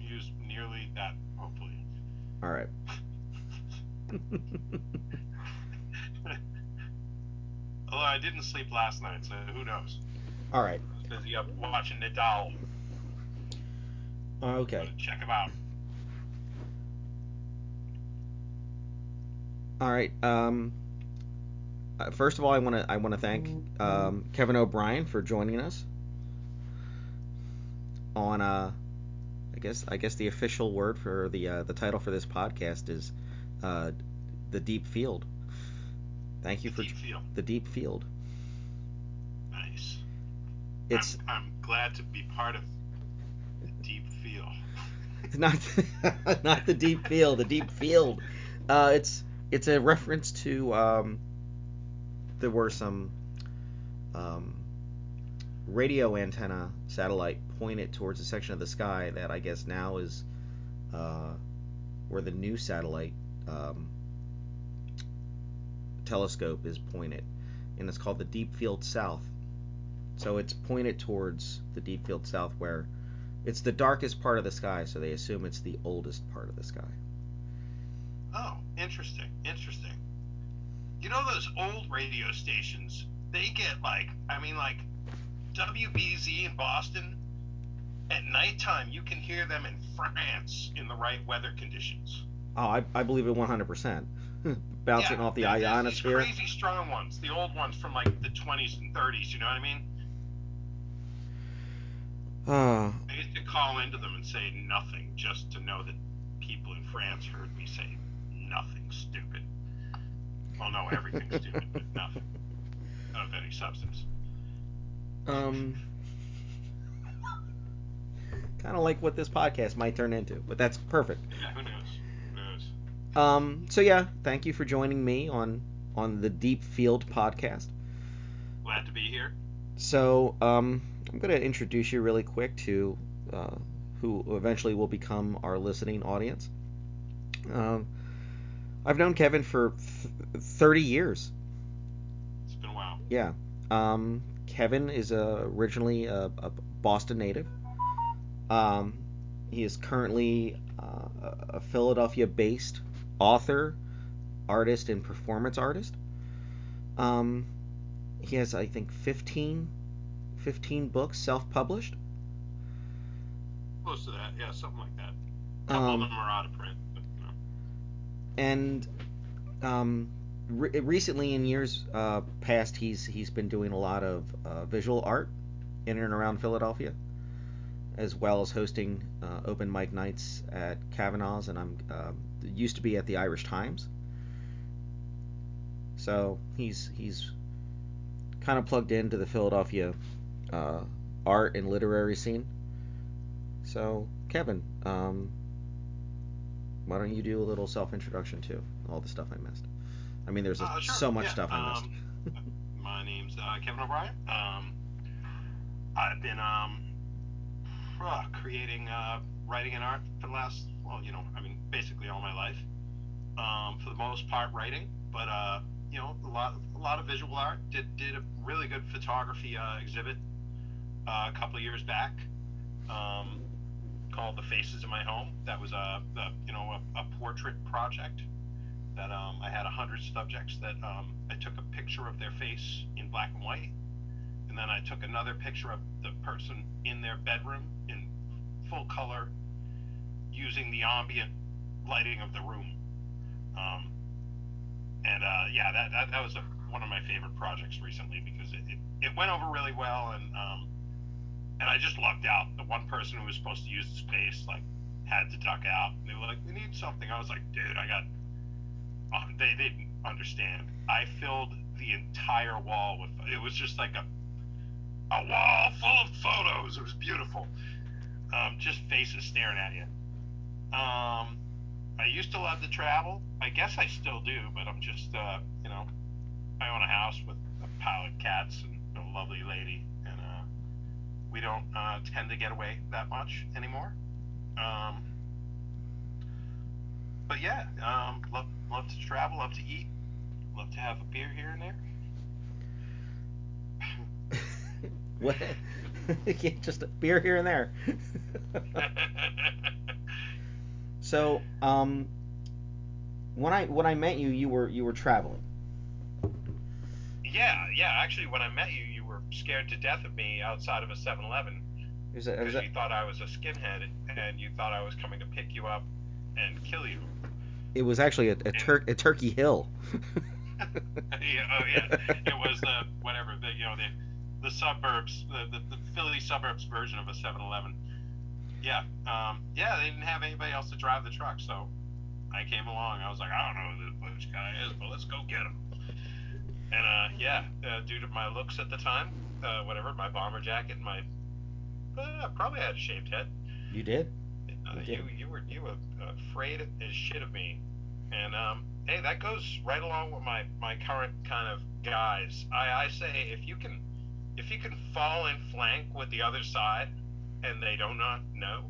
don't use nearly that. Hopefully. All right. Although I didn't sleep last night, so who knows? All right. Busy up watching Nadal. Okay. Check him out. All right. Um, uh, first of all, I want to I want to thank um, Kevin O'Brien for joining us on uh, I guess I guess the official word for the uh, the title for this podcast is uh, the deep field. Thank you The for deep field. the deep field. Nice. It's I'm, I'm glad to be part of the deep field. not not the deep field, the deep field. Uh, it's it's a reference to um, there were some um, radio antenna satellite pointed towards a section of the sky that I guess now is uh, where the new satellite um, telescope is pointed, and it's called the Deep Field South. So it's pointed towards the Deep Field South, where it's the darkest part of the sky, so they assume it's the oldest part of the sky. Oh, interesting. Interesting. You know those old radio stations? They get like, I mean, like WBZ in Boston. At nighttime, you can hear them in France in the right weather conditions. Oh, I, I believe it 100%. Bouncing Yeah, off the there's these crazy strong ones, the old ones from like the 20s and 30s. You know what I mean? Oh, I used to call into them and say nothing just to know that people in France heard me say nothing stupid. Well, no, everything stupid, but nothing of any substance. um, kind of like what this podcast might turn into, but that's perfect. Yeah, who knows? Who knows? Um, so yeah, thank you for joining me on on the Deep Field podcast. Glad to be here. So, um, I'm going to introduce you really quick to uh, who eventually will become our listening audience. Um, I've known Kevin for th- 30 years. It's been a while. Yeah. Um, Kevin is uh, originally a, a Boston native. Um, he is currently uh, a Philadelphia based author, artist, and performance artist. Um, he has, I think, 15, 15 books self published. Close to that, yeah, something like that. A couple Um, of them are out of print, but you know. and um, re- recently in years uh, past, he's he's been doing a lot of uh, visual art in and around Philadelphia, as well as hosting uh, open mic nights at Kavanaugh's, and I'm uh, used to be at the Irish Times. So he's he's kind of plugged into the Philadelphia uh, art and literary scene. So Kevin, um, why don't you do a little self introduction too? All the stuff I missed. I mean, there's a, Uh, sure, so much yeah, stuff I missed. um, my name's uh, Kevin O'Brien. Um, I've been um, uh, creating, uh, writing and art for the last, well, you know, I mean, basically all my life. Um, for the most part, writing, but uh, you know, a lot, a lot of visual art. Did did a really good photography uh, exhibit uh, a couple of years back. Um, called "The Faces in My Home." That was a, a you know a, a portrait project that um, I had a hundred subjects that um, I took a picture of their face in black and white, and then I took another picture of the person in their bedroom in full color, using the ambient lighting of the room. Um, and uh, yeah, that, that, that was a, one of my favorite projects recently because it, it, it went over really well, and um, and I just lucked out. The one person who was supposed to use the space like had to duck out. They were like, "We need something." I was like, "Dude, I got." Uh, they they didn't understand. I filled the entire wall with. It was just like a a wall full of photos. It was beautiful. Um, just faces staring at you. Um, I used to love to travel. I guess I still do, but I'm just uh, you know, I own a house with a pile of cats and a lovely lady, and uh, we don't uh, tend to get away that much anymore. Um, but yeah, um, love love to travel, love to eat, love to have a beer here and there. What? yeah, just a beer here and there. So, um, when I when I met you, you were you were traveling. Yeah, yeah. Actually, when I met you, you were scared to death of me outside of a 7-Eleven Is that, is because that you thought I was a skinhead and you thought I was coming to pick you up and kill you. it was actually a, a, tur- a Turkey Hill. yeah, oh yeah, it was the whatever the you know the the suburbs the, the, the Philly suburbs version of a 7-Eleven. Yeah, um, yeah, they didn't have anybody else to drive the truck, so I came along. I was like, I don't know who this Butch guy is, but let's go get him. And uh, yeah, uh, due to my looks at the time, uh, whatever, my bomber jacket, and my uh, probably had a shaved head. You did? Uh, You you you were you were afraid as shit of me, and um, hey, that goes right along with my my current kind of guys. I I say if you can if you can fall in flank with the other side, and they do not know,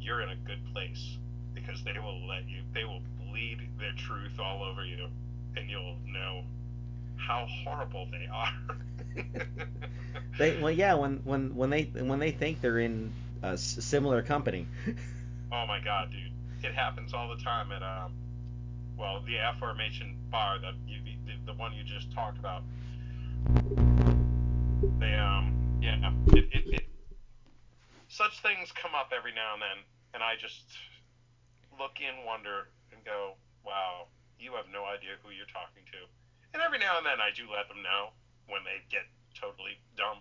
you're in a good place because they will let you. They will bleed their truth all over you, and you'll know how horrible they are. They well yeah when when when they when they think they're in a s- similar company. Oh my god, dude! It happens all the time at um, well, the aforementioned bar that you, the, the one you just talked about. They um, yeah, it, it, it such things come up every now and then, and I just look in wonder and go, wow, you have no idea who you're talking to. And every now and then I do let them know when they get totally dumb.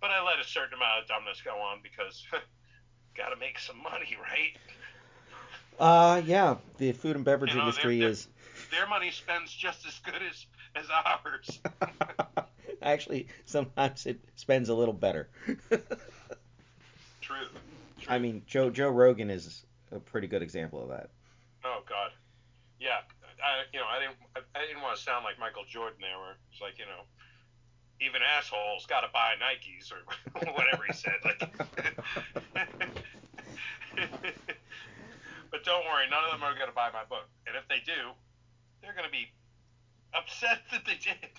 But I let a certain amount of dumbness go on because got to make some money, right? Uh yeah, the food and beverage You know, industry they're- is their money spends just as good as as ours. actually sometimes it spends a little better. True. I mean, Joe Joe Rogan is a pretty good example of that. Oh God. Yeah. I you know I didn't I, I didn't want to sound like Michael Jordan there, where it's like you know even assholes got to buy Nikes or whatever he said. Like. but don't worry, none of them are going to buy my book, and if they do, they're going to be upset that they did.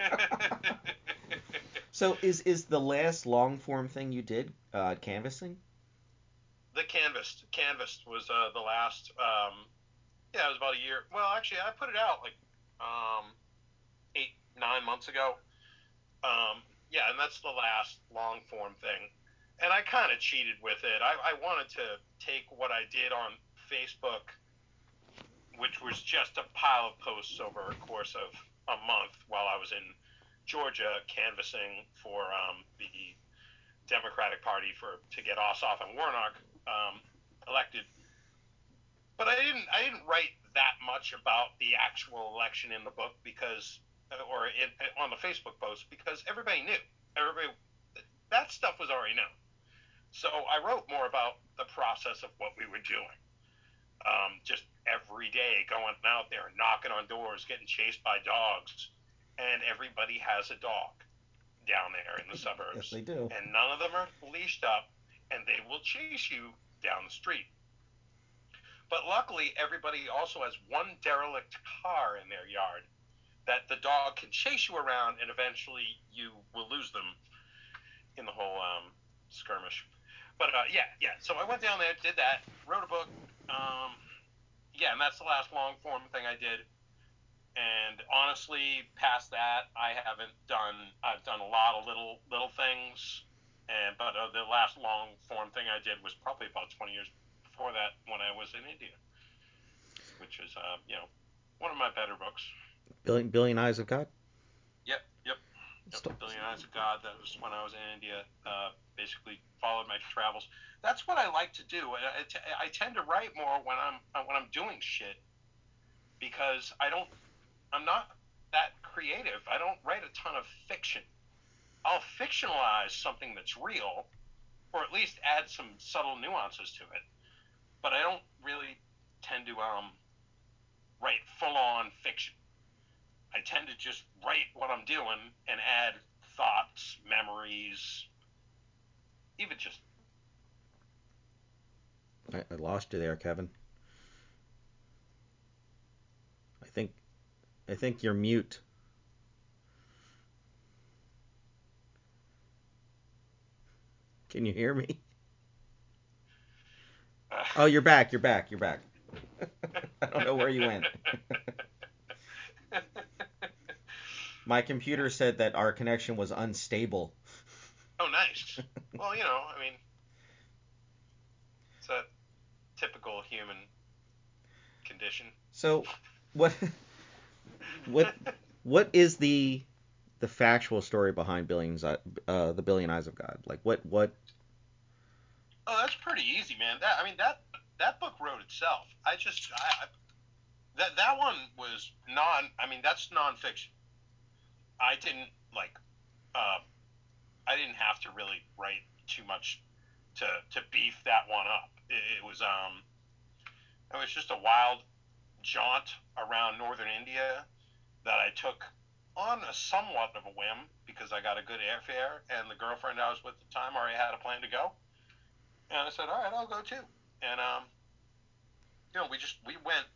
So is is the last long form thing you did uh, canvassing? the canvas canvas was uh, the last um, yeah it was about a year. Well actually i put it out like um, eight nine months ago. Um, yeah and that's the last long form thing. And i kind of cheated with it. I, I wanted to take what i did on facebook which was just a pile of posts over a course of a month while i was in georgia canvassing for um, the democratic party for to get ossoff and warnock um, elected. But I didn't I didn't write that much about the actual election in the book because or in, on the Facebook post because everybody knew everybody that stuff was already known. So I wrote more about the process of what we were doing. Um, just every day going out there knocking on doors, getting chased by dogs, and everybody has a dog down there in the suburbs Yes, they do. and none of them are leashed up, and they will chase you down the street. But luckily, everybody also has one derelict car in their yard that the dog can chase you around, and eventually you will lose them in the whole um, skirmish. But uh, yeah, yeah. So I went down there, did that, wrote a book. Um, yeah, and that's the last long form thing I did. And honestly, past that, I haven't done. I've done a lot of little little things, and but uh, the last long form thing I did was probably about 20 years before that when I was in India, which is uh, you know one of my better books. Billion Billion Eyes of God. Yep, yep. Yep, Billion Eyes of God. That was when I was in India. Uh, basically, followed my travels. That's what I like to do. I, I, t- I tend to write more when I'm when I'm doing shit because I don't. I'm not that creative. I don't write a ton of fiction. I'll fictionalize something that's real, or at least add some subtle nuances to it. But I don't really tend to um write full on fiction. I tend to just write what I'm doing and add thoughts, memories, even just I, I lost you there, Kevin. I think I think you're mute. Can you hear me? Oh, you're back. You're back. You're back. I don't know where you went. My computer said that our connection was unstable. oh, nice. Well, you know, I mean, typical human condition. So, what what what is the the factual story behind billions uh, the Billion Eyes of God? Like what what Oh, that's pretty easy, man. That I mean that that book wrote itself. I just I, I that that one was non. I mean that's nonfiction. I didn't like. Uh, I didn't have to really write too much to to beef that one up. It, was um. It was just a wild jaunt around northern India that I took on a somewhat of a whim because I got a good airfare and the girlfriend I was with at the time already had a plan to go. And I said, all right, I'll go too. And um, you know, we just we went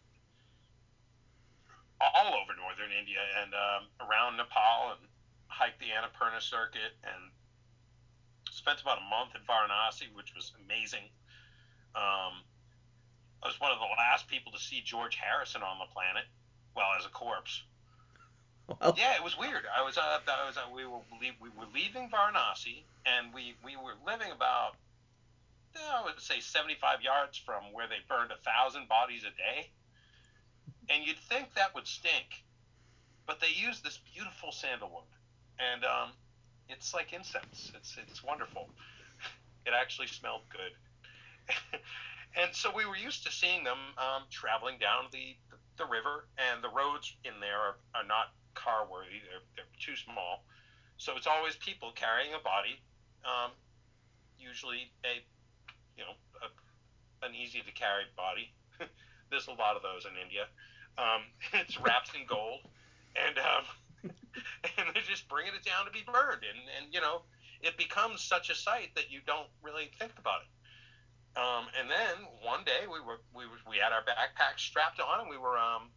all over northern India and um, around Nepal and hiked the Annapurna circuit and spent about a month in Varanasi, which was amazing. Um, I was one of the last people to see George Harrison on the planet, well, as a corpse. well, Yeah, it was weird. I was, uh, I was, uh, we were, we were leaving Varanasi, and we, we were living about, I would say, 75 yards from where they burned a thousand bodies a day. And you'd think that would stink, but they use this beautiful sandalwood, and um, it's like incense. It's, it's wonderful. It actually smelled good. and so we were used to seeing them um, traveling down the, the river, and the roads in there are, are not car worthy. They're, they're too small. So it's always people carrying a body, um, usually a, you know, a, an easy to carry body. There's a lot of those in India. Um, it's wrapped in gold, and um, and they're just bringing it down to be burned, and and you know, it becomes such a sight that you don't really think about it. Um, and then one day we were we were, we had our backpacks strapped on, and we were um,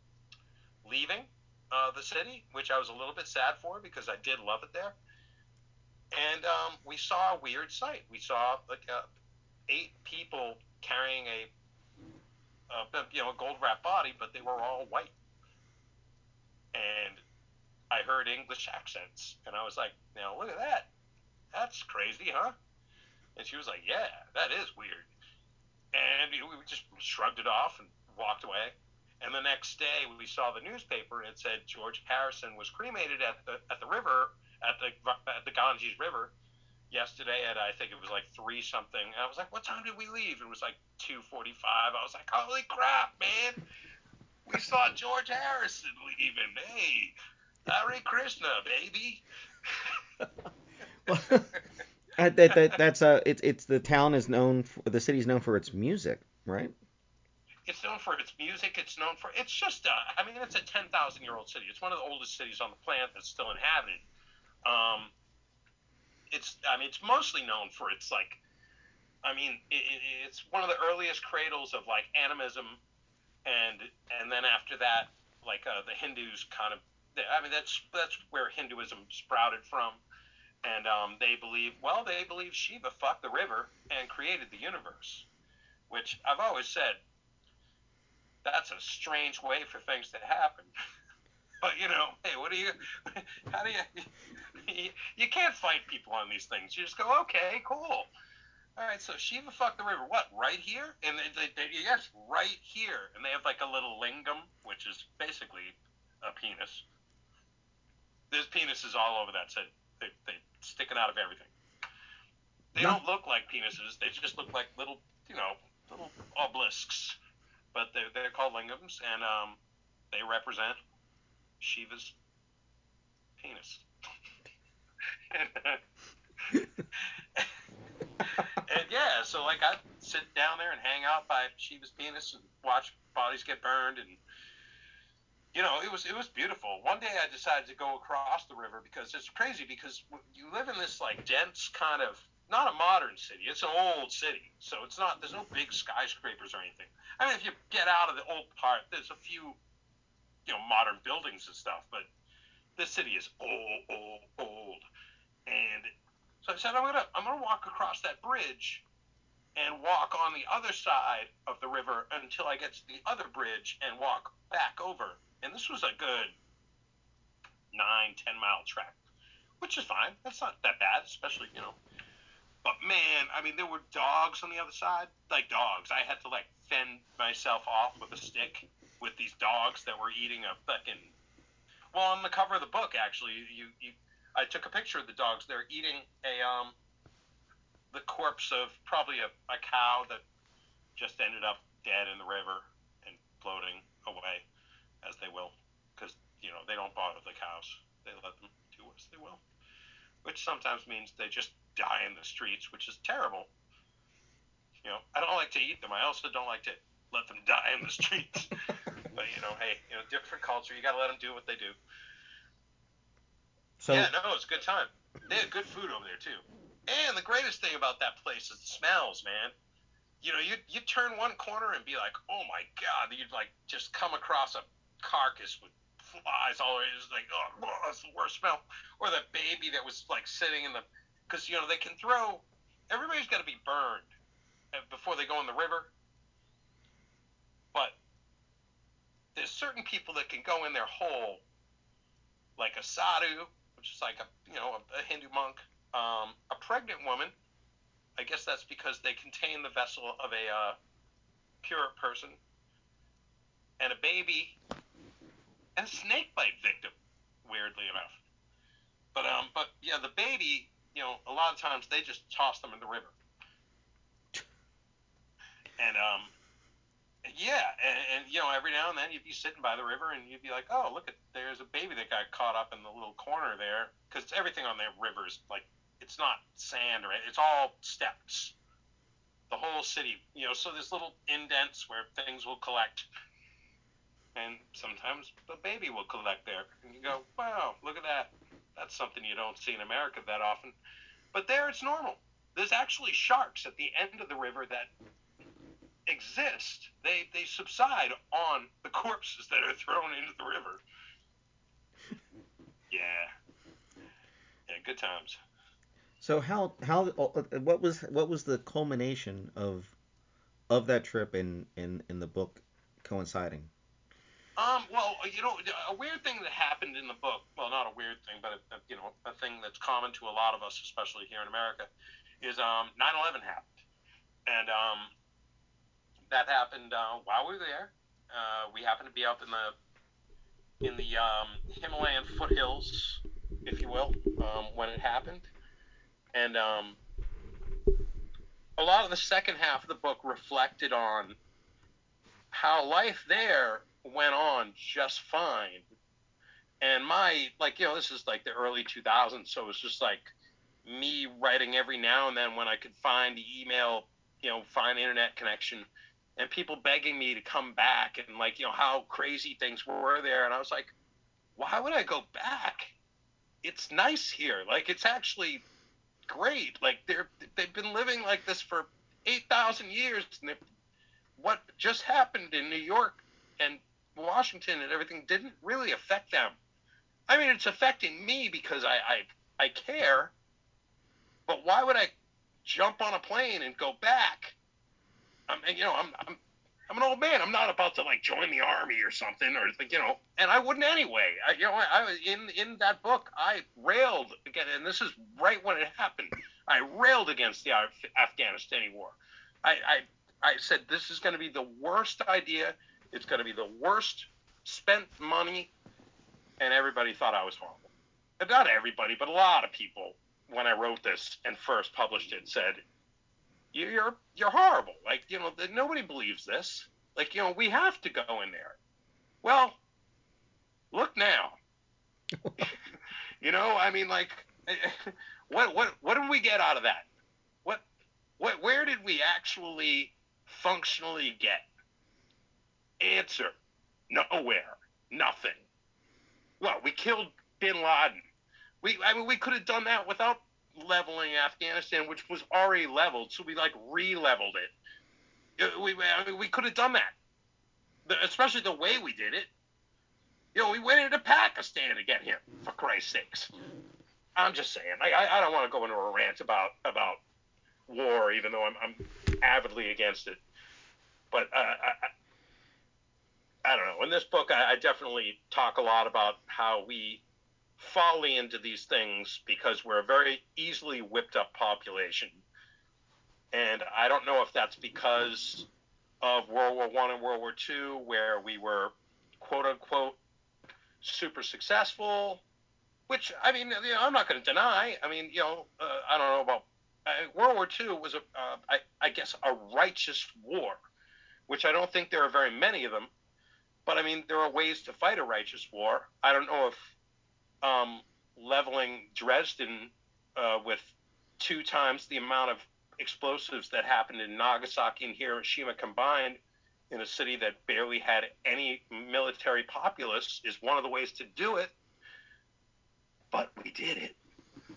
leaving uh, the city, which I was a little bit sad for because I did love it there. And um, we saw a weird sight. We saw like uh, eight people carrying a, a you know a gold wrapped body, but they were all white. And I heard English accents, and I was like, "Now look at that. That's crazy, huh?" And she was like, "Yeah, that is weird." And we just shrugged it off and walked away. And the next day, we saw the newspaper, it said George Harrison was cremated at the at the river at the at the Ganges River yesterday at I think it was like three something. And I was like, "What time did we leave?" It was like two forty-five. I was like, "Holy crap, man! We saw George Harrison leaving. Hey, Hare Krishna, baby." that, that that's uh it's it's the town is known for, the city's known for its music, right? it's known for its music. It's known for it's just uh, I mean it's a ten thousand year old city. It's one of the oldest cities on the planet that's still inhabited. Um, it's I mean it's mostly known for its like I mean it, it, it's one of the earliest cradles of like animism, and and then after that like uh, the Hindus kind of I mean that's that's where Hinduism sprouted from. And um, they believe, well, they believe Shiva fucked the river and created the universe, which I've always said that's a strange way for things to happen. but you know, hey, what do you? How do you? You, you can't fight people on these things. You just go, okay, cool. All right, so Shiva fucked the river. What? Right here? And they, they, they, yes, right here. And they have like a little lingam, which is basically a penis. There's penises all over that city. They, they sticking out of everything. They No. don't look like penises. They just look like little, you know, little obelisks but they're, they're called lingams, and um, they represent Shiva's penis. and, and yeah, so like I sit down there and hang out by Shiva's penis and watch bodies get burned, and you know it was it was beautiful. One day I decided to go across the river because it's crazy because you live in this like dense kind of not a modern city. It's an old city, so it's not. There's no big skyscrapers or anything. I mean, if you get out of the old part, there's a few, you know, modern buildings and stuff. But this city is old, old, old. And so I said, I'm gonna, I'm gonna walk across that bridge and walk on the other side of the river until I get to the other bridge and walk back over. And this was a good nine, ten mile track, which is fine. That's not that bad, especially you know. But man, I mean, there were dogs on the other side, like dogs. I had to like fend myself off with a stick with these dogs that were eating a fucking. Well, on the cover of the book, actually, you you I took a picture of the dogs. They're eating a um the corpse of probably a, a cow that just ended up dead in the river and floating away, as they will, because you know they don't bother the cows; they let them do as they will, which sometimes means they just die in the streets, which is terrible. You know, I don't like to eat them. I also don't like to let them die in the streets. but you know, hey, you know, different culture. You got to let them do what they do. So yeah, no, it's a good time. They had good food over there too. And the greatest thing about that place is the smells, man. You know, you you turn one corner and be like, oh my god, you'd like just come across a carcass with flies all over. it. It's like, oh, that's the worst smell. Or that baby that was like sitting in the, because you know they can throw. Everybody's got to be burned uh, before they go in the river. But there's certain people that can go in there whole, like a sadhu, which is like a you know a, a Hindu monk um, a pregnant woman, I guess that's because they contain the vessel of a uh, pure person, and a baby, and a snake bite victim, weirdly enough. But um, but yeah, the baby, you know, a lot of times they just toss them in the river. And um, yeah, and, and you know, every now and then you'd be sitting by the river and you'd be like, oh, look at there's a baby that got caught up in the little corner there, because everything on the river is like it's not sand or it's all steps. The whole city, you know, so there's little indents where things will collect. And sometimes the baby will collect there. And you go, wow, look at that. That's something you don't see in America that often. But there it's normal. There's actually sharks at the end of the river that exist. They they subside on the corpses that are thrown into the river. Yeah. Yeah, good times. So how how uh, what was what was the culmination of of that trip in in in the book coinciding? Um, well, you know, a weird thing that happened in the book, well, not a weird thing, but a, a, you know, a thing that's common to a lot of us, especially here in America, is um, 9/11 happened, and um, that happened uh, while we were there. Uh, we happened to be up in the in the um, Himalayan foothills, if you will, um, when it happened, and um, a lot of the second half of the book reflected on how life there went on just fine. And my, like, you know, this is like the early 2000s, so it was just like me writing every now and then when I could find the email, you know, find internet connection, and people begging me to come back and, like, you know, how crazy things were there. And I was like, why would I go back? It's nice here. Like, it's actually great. Like they're they've been living like this for eight thousand years, and what just happened in New York and Washington and everything didn't really affect them. I mean, it's affecting me because I I, I care, but why would I jump on a plane and go back? I'm you know I'm I'm I'm an old man. I'm not about to like join the army or something, or you know. And I wouldn't anyway. I, you know, I, I was in in that book. I railed again, and this is right when it happened. I railed against the Af- Afghanistan war. I, I I said this is going to be the worst idea. It's going to be the worst spent money, and everybody thought I was horrible. And not everybody, but a lot of people, when I wrote this and first published it, said you're you're horrible. Like you know, nobody believes this. Like you know, we have to go in there. Well, look now. you know, I mean, like, what what what did we get out of that? What what where did we actually functionally get? Answer: Nowhere. Nothing. Well, we killed Bin Laden. We I mean, we could have done that without leveling Afghanistan, which was already leveled, so we like re-leveled it. Uh, we I mean, we could have done that, especially the way we did it. You know, we went into Pakistan to get him, for Christ's sakes. I'm just saying. I, I don't want to go into a rant about about war, even though I'm, I'm avidly against it. But uh, I, I don't know. In this book, I, I definitely talk a lot about how we fall into these things because we're a very easily whipped up population. And I don't know if that's because of World War One and World War Two, where we were quote unquote super successful, which I mean, you know, I'm not going to deny. I mean, you know, uh, I don't know about uh, World War II was a, uh, I, I guess, a righteous war, which I don't think there are very many of them. But I mean, there are ways to fight a righteous war. I don't know if um, leveling Dresden uh, with two times the amount of explosives that happened in Nagasaki and Hiroshima combined in a city that barely had any military populace is one of the ways to do it. But we did it.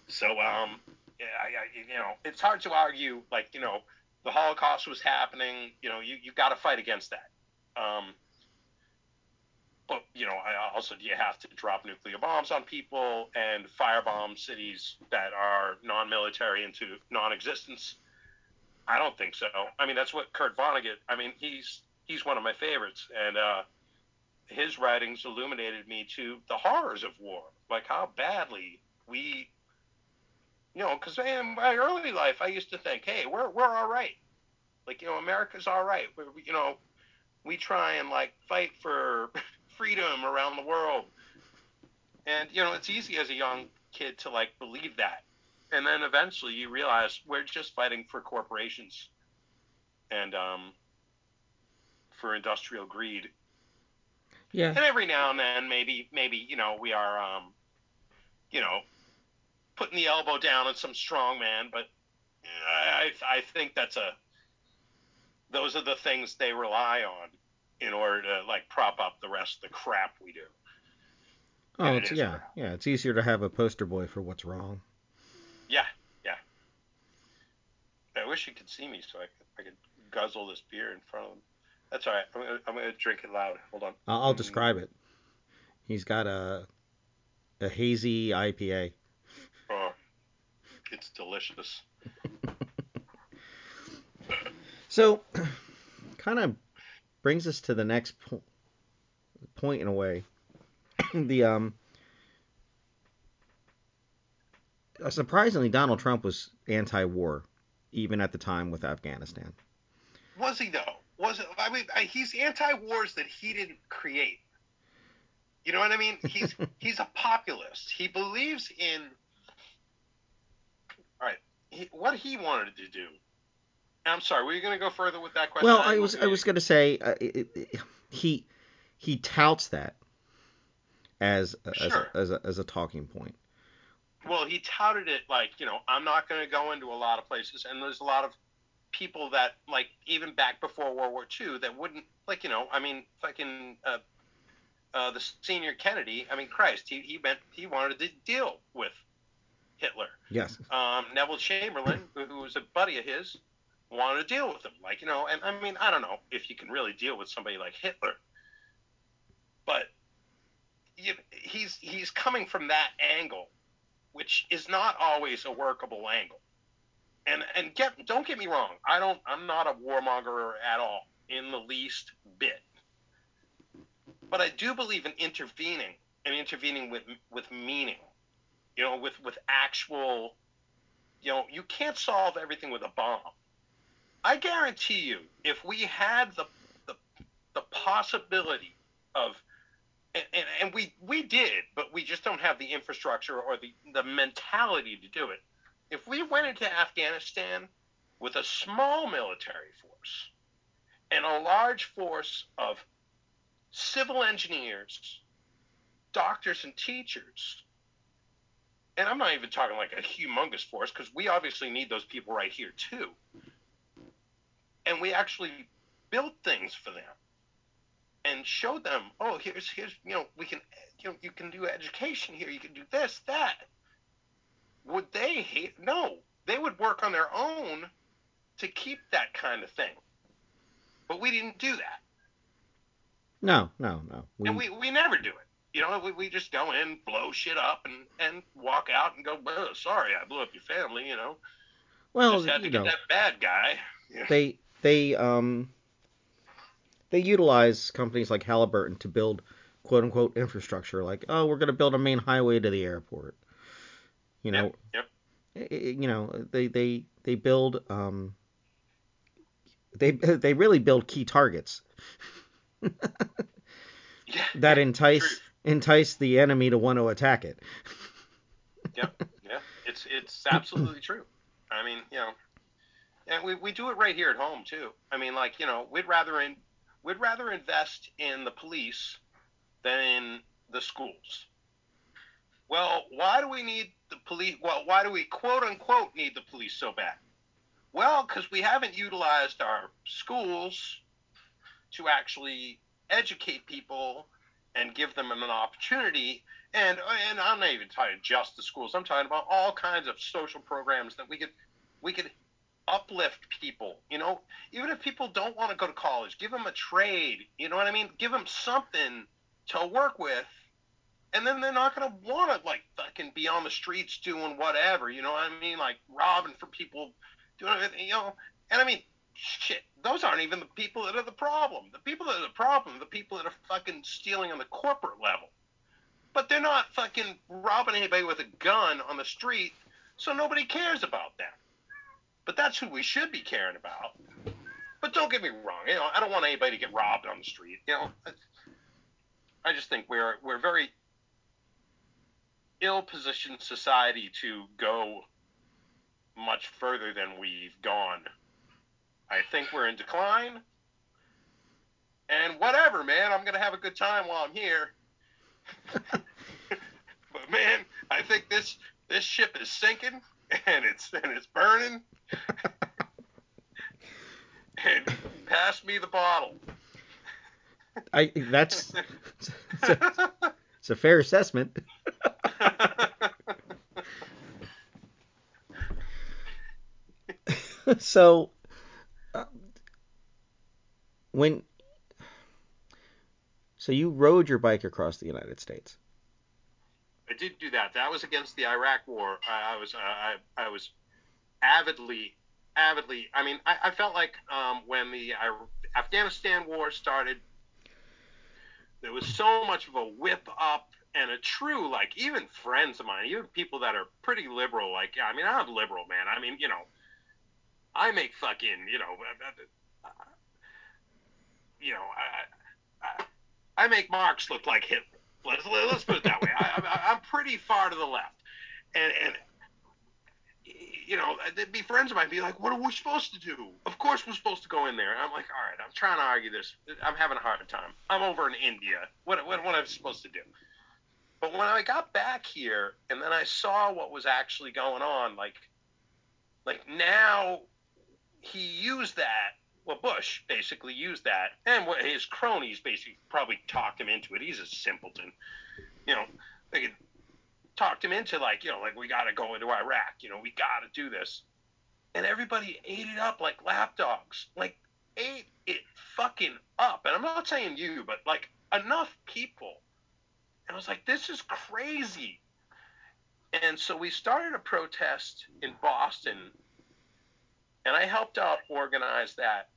So, um, I, I, you know, it's hard to argue. Like, you know, the Holocaust was happening. You know, you you got to fight against that. Um, you know, also do you have to drop nuclear bombs on people and firebomb cities that are non-military into non-existence? I don't think so. I mean, that's what Kurt Vonnegut. I mean, he's he's one of my favorites, and uh, his writings illuminated me to the horrors of war, like how badly we, you know, because in my early life, I used to think, hey, we're we're all right, like you know, America's all right. We're, you know, we try and like fight for freedom around the world. And you know, it's easy as a young kid to like believe that. And then eventually you realize we're just fighting for corporations and um, for industrial greed. Yeah. And every now and then maybe maybe, you know, we are um, you know, putting the elbow down on some strong man, but I I think that's a those are the things they rely on in order to like prop up the rest of the crap we do. Oh, And it it's is yeah, crap. yeah. It's easier to have a poster boy for what's wrong. Yeah, yeah. I wish you could see me so I could, I could guzzle this beer in front of them. That's all right. I'm gonna, I'm gonna drink it loud. Hold on. I'll, I'll describe it. He's got a a hazy IPA. Oh, it's delicious. So, kind of brings us to the next po- point in a way. the um, uh, surprisingly, Donald Trump was anti-war, even at the time with Afghanistan. Was he though? Was it? I mean, he's anti-wars that he didn't create. You know what I mean? He's he's a populist. He believes in. All right, he, what he wanted to do. I'm sorry. Were you going to go further with that question? Well, I was I was going to say uh, it, it, he he touts that as a, as, a, as a as a talking point. Well, he touted it like, you know, I'm not going to go into a lot of places, and there's a lot of people that, like, even back before World War II, that wouldn't, like, you know, I mean, fucking, uh, uh, the senior Kennedy, I mean, Christ, he he meant he wanted to deal with Hitler. Yes. Um, Neville Chamberlain, who, who was a buddy of his, wanted to deal with him, like, you know, and I mean, I don't know if you can really deal with somebody like Hitler, but you, he's he's coming from that angle which is not always a workable angle. And and get don't get me wrong, I don't I'm not a warmonger at all in the least bit. But I do believe in intervening and intervening with with meaning. You know, with with actual you know, you can't solve everything with a bomb. I guarantee you, if we had the the, the possibility of and, and, and we we did, but we just don't have the infrastructure or the, the mentality to do it. If we went into Afghanistan with a small military force and a large force of civil engineers, doctors, and teachers, and I'm not even talking like a humongous force because we obviously need those people right here too, and we actually built things for them and showed them, oh, here's here's you know we can you know you can do education here, you can do this that. Would they hate? No, they would work on their own to keep that kind of thing. But we didn't do that, No, no, no. We, and we we never do it. You know, we, we just go in, blow shit up, and and walk out and go, sorry, I blew up your family. You know, well, just had to you get know, that bad guy. They they um they utilize companies like Halliburton to build quote unquote infrastructure like oh we're going to build a main highway to the airport. You know. Yep. i- You know, they they they build um they they really build key targets Yeah. that entice true. entice the enemy to want to attack it. Yep. Yeah. It's it's absolutely true. I mean, you know, and we, we do it right here at home too. I mean, like you know, we'd rather in we'd rather invest in the police than in the schools. Well, why do we need the police? Well, why do we quote unquote need the police so bad? Well, because we haven't utilized our schools to actually educate people and give them an opportunity. And and I'm not even talking just the schools. I'm talking about all kinds of social programs that we could we could uplift people. You know, even if people don't want to go to college, give them a trade. You know what I mean? Give them something to work with. And then they're not gonna want to like fucking be on the streets doing whatever. You know what I mean? Like robbing for people, doing everything. You know, and I mean, shit, those aren't even the people that are the problem. The people that are the problem are the people that are fucking stealing on the corporate level. But they're not fucking robbing anybody with a gun on the street, so nobody cares about them. But that's who we should be caring about. But don't get me wrong, you know, I don't want anybody to get robbed on the street. You know, I just think we're we're very ill-positioned society to go much further than we've gone. I think we're in decline. And whatever, man, I'm gonna have a good time while I'm here. but man, I think this this ship is sinking and it's and it's burning. And pass me the bottle. I that's it's a, it's a fair assessment. so uh, when so you rode your bike across the United States. I did do that. That was against the Iraq War. I, I was uh, I, I was avidly avidly. I mean, I, I felt like um, when the I, Afghanistan War started, there was so much of a whip up and a true like even friends of mine, even people that are pretty liberal. Like I mean, I'm liberal, man. I mean, you know, I make fucking you know, uh, you know, I, I, I make Marx look like Hitler. Let's let's put it that way. I, I'm pretty far to the left, and and you know, they'd be friends of mine, be like, "What are we supposed to do? Of course we're supposed to go in there." And I'm like, "All right, I'm trying to argue this. I'm having a hard time. I'm over in India. What what what am I supposed to do?" But when I got back here, and then I saw what was actually going on, like, like now he used that. Well, Bush basically used that, and what his cronies basically probably talked him into it. He's a simpleton, you know. They could talked him into like, you know, like we got to go into Iraq. You know, we got to do this, and everybody ate it up like lapdogs, like ate it fucking up. And I'm not saying you, but like enough people. And I was like, this is crazy. And so we started a protest in Boston, and I helped out organize that.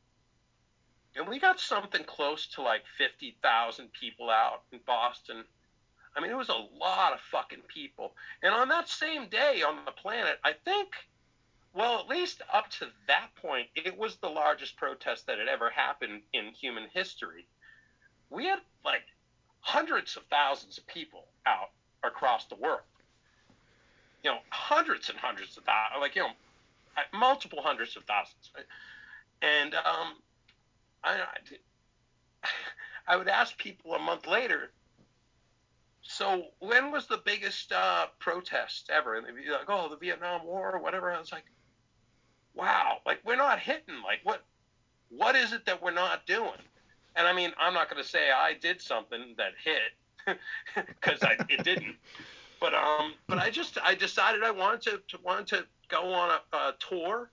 And we got something close to like 50,000 people out in Boston. I mean, it was a lot of fucking people. And on that same day on the planet, I think, well, at least up to that point, it was the largest protest that had ever happened in human history. We had like hundreds of thousands of people out across the world. You know, hundreds and hundreds of thousands, like, you know, multiple hundreds of thousands. And um, I, I would ask people a month later, so when was the biggest uh, protest ever? And they'd be like, oh, the Vietnam War or whatever. I was like, wow, like we're not hitting. Like what? What is it that we're not doing? And I mean, I'm not going to say I did something that hit because it didn't. But um, but I just I decided I wanted to, to wanted to go on a, a tour.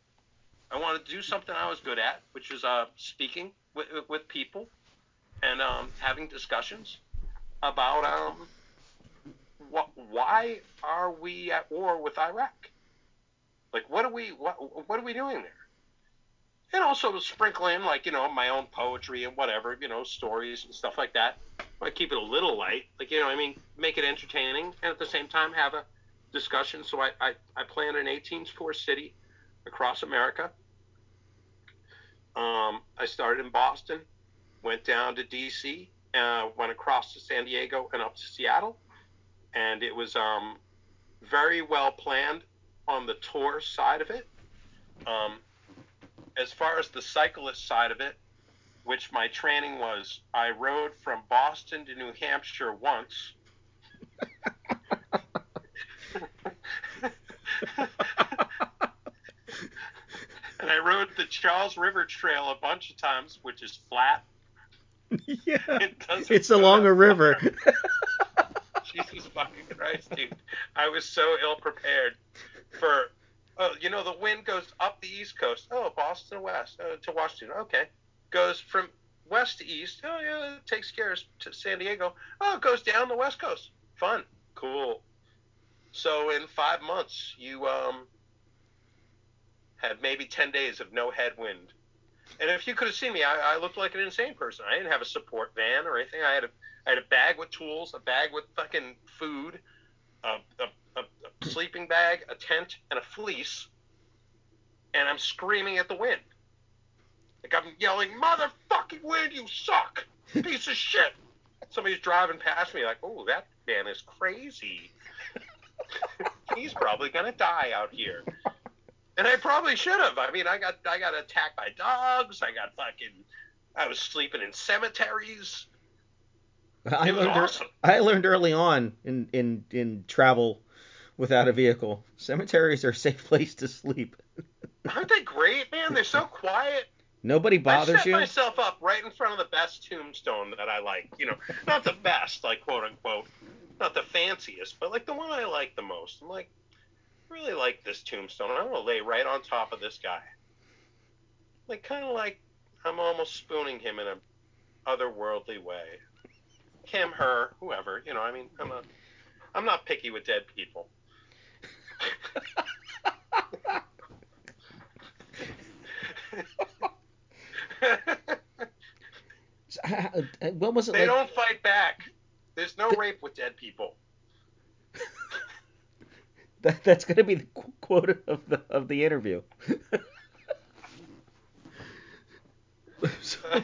I wanted to do something I was good at, which is uh, speaking with, with people and um, having discussions about um, what, why are we at war with Iraq? Like, what are we what, what are we doing there? and also to sprinkle in like you know my own poetry and whatever, you know, stories and stuff like that. I keep it a little light, like you know, I mean, make it entertaining, and at the same time have a discussion. So I I, I plan an 18 tour city across America. Um, I started in Boston, went down to D.C., uh, went across to San Diego and up to Seattle, and it was um, very well planned on the tour side of it. Um, as far as the cyclist side of it, which my training was, I rode from Boston to New Hampshire once. and I rode the Charles River Trail a bunch of times, which is flat. yeah. It It's along a river. Jesus fucking Christ, dude. I was so ill prepared for. Oh, you know, the wind goes up the East Coast. Oh, Boston West uh, to Washington. Okay. Goes from west to east. Oh, yeah, it takes care of to San Diego. Oh, it goes down the West Coast. Fun. Cool. So in five months, you um had maybe 10 days of no headwind. And if you could have seen me, I, I looked like an insane person. I didn't have a support van or anything. I had a I had a bag with tools, a bag with fucking food, a, a, a, sleeping bag, a tent, and a fleece. And I'm screaming at the wind. Like I'm yelling, motherfucking wind, you suck! Piece of shit! Somebody's driving past me like, oh, that man is crazy. He's probably gonna die out here. And I probably should have. I mean, I got I got attacked by dogs. I got fucking. I was sleeping in cemeteries. I learned ear- awesome. I learned early on in, in in travel without a vehicle. Cemeteries are a safe place to sleep. Aren't they great, man? They're so quiet. Nobody bothers you. I set you. myself up right in front of the best tombstone that I like. You know, not the best, like quote unquote, not the fanciest, but like the one I like the most. I'm like, I really like this tombstone. I'm gonna lay right on top of this guy. Like, kind of like I'm almost spooning him in a otherworldly way. Him, her, whoever. You know, I mean, I'm not, I'm not picky with dead people. What was it they like? don't fight back. There's no The- rape with dead people. That, that's going to be the qu- quote of the of the interview. So-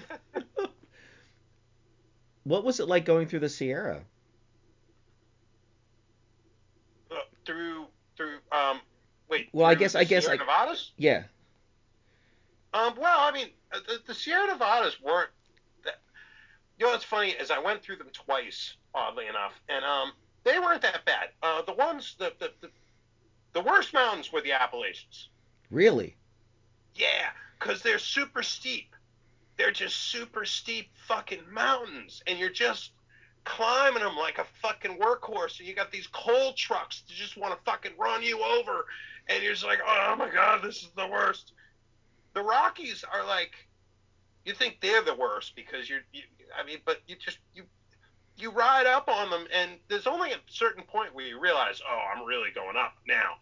what was it like going through the Sierra? Uh, through through um wait. Well, I guess- I guess Sierra I- Nevadas. Yeah. Um, well, I mean, uh, the, the Sierra Nevadas weren't. That, you know what's funny is I went through them twice, oddly enough, and um, they weren't that bad. Uh, the ones the the, the the worst mountains were the Appalachians. Really? Yeah, because they're super steep. They're just super steep fucking mountains, and you're just climbing them like a fucking workhorse, and you got these coal trucks that just want to fucking run you over, and you're just like, oh my god, this is the worst. The Rockies are like, you think they're the worst because you're, you, I mean, but you just you you ride up on them, and there's only a certain point where you realize, oh, I'm really going up now.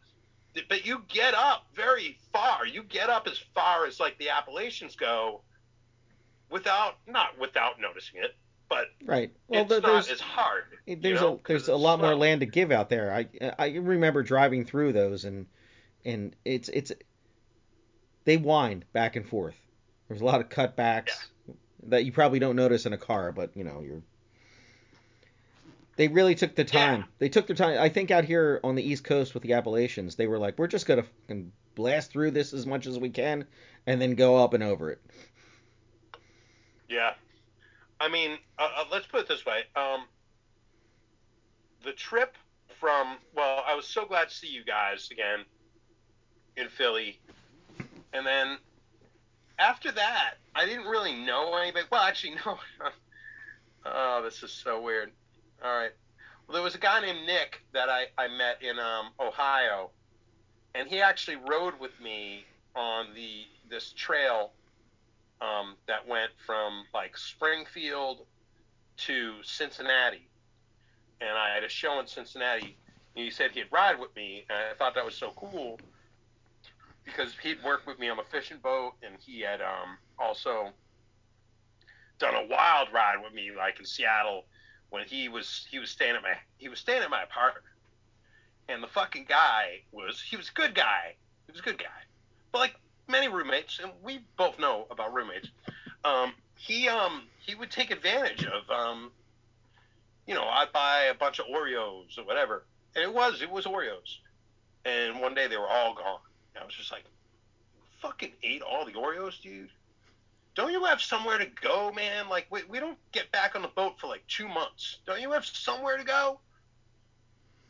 But you get up very far. You get up as far as like the Appalachians go, without not without noticing it, but Right. Well, it's not as hard. you there's know, a there's a lot more land to give out there. I I remember driving through those and and it's it's they wind back and forth. There's a lot of cutbacks that you probably don't notice in a car, but you know you're. They really took the time. Yeah. They took their time. I think out here on the East Coast with the Appalachians, they were like, we're just gonna fucking blast through this as much as we can, and then go up and over it. Yeah. I mean, uh, uh, let's put it this way. Um, the trip from, well, I was so glad to see you guys again in Philly. And then after that, I didn't really know anybody. Well, actually, no. oh, this is so weird. All right. Well, there was a guy named Nick that I, I met in um, Ohio. And he actually rode with me on the this trail um, that went from like Springfield to Cincinnati, and I had a show in Cincinnati. And he said he'd ride with me, and I thought that was so cool. because he'd worked with me on a fishing boat, and he had um, also done a wild ride with me, like in Seattle, when he was he was staying at my he was staying at my apartment, and the fucking guy was he was a good guy, he was a good guy, but like many roommates, and we both know about roommates, um, he um he would take advantage of um, you know, I'd buy a bunch of Oreos or whatever, and it was it was Oreos, and one day they were all gone. And I was just like, fucking ate all the Oreos, dude. Don't you have somewhere to go, man? Like we, we don't get back on the boat for like two months. Don't you have somewhere to go?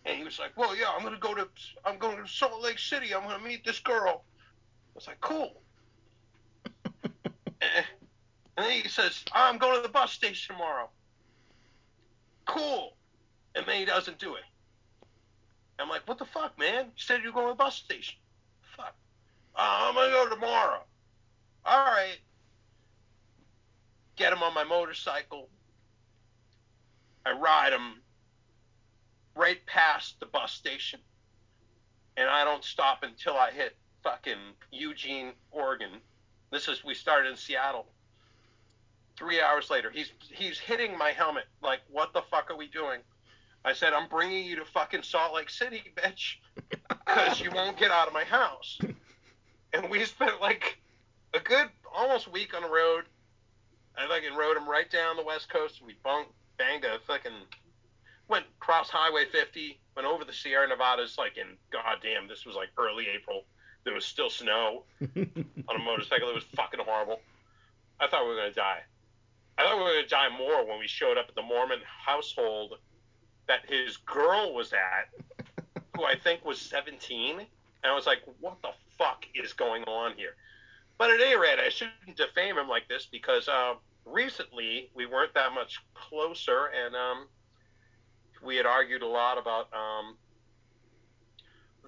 And he was like, well, yeah, I'm gonna go to I'm going to Salt Lake City. I'm gonna meet this girl. I was like, cool. and then he says, I'm going to the bus station tomorrow. Cool. And then he doesn't do it. I'm like, what the fuck, man? You said you going to the bus station. Fuck. Uh, I'm gonna go tomorrow. All right. Get him on my motorcycle. I ride him right past the bus station, and I don't stop until I hit fucking Eugene, Oregon. This is we started in Seattle. Three hours later, he's he's hitting my helmet like, "What the fuck are we doing?" I said, "I'm bringing you to fucking Salt Lake City, bitch, because you won't get out of my house." And we spent like a good almost week on the road. I fucking rode him right down the west coast. We bunk, banged a fucking went cross Highway 50, went over the Sierra Nevadas like in goddamn. This was like early April. There was still snow on a motorcycle. It was fucking horrible. I thought we were gonna die. I thought we were gonna die more when we showed up at the Mormon household that his girl was at, who I think was 17. And I was like, what the fuck is going on here? But at any rate, I shouldn't defame him like this because uh, recently we weren't that much closer, and um, we had argued a lot about um,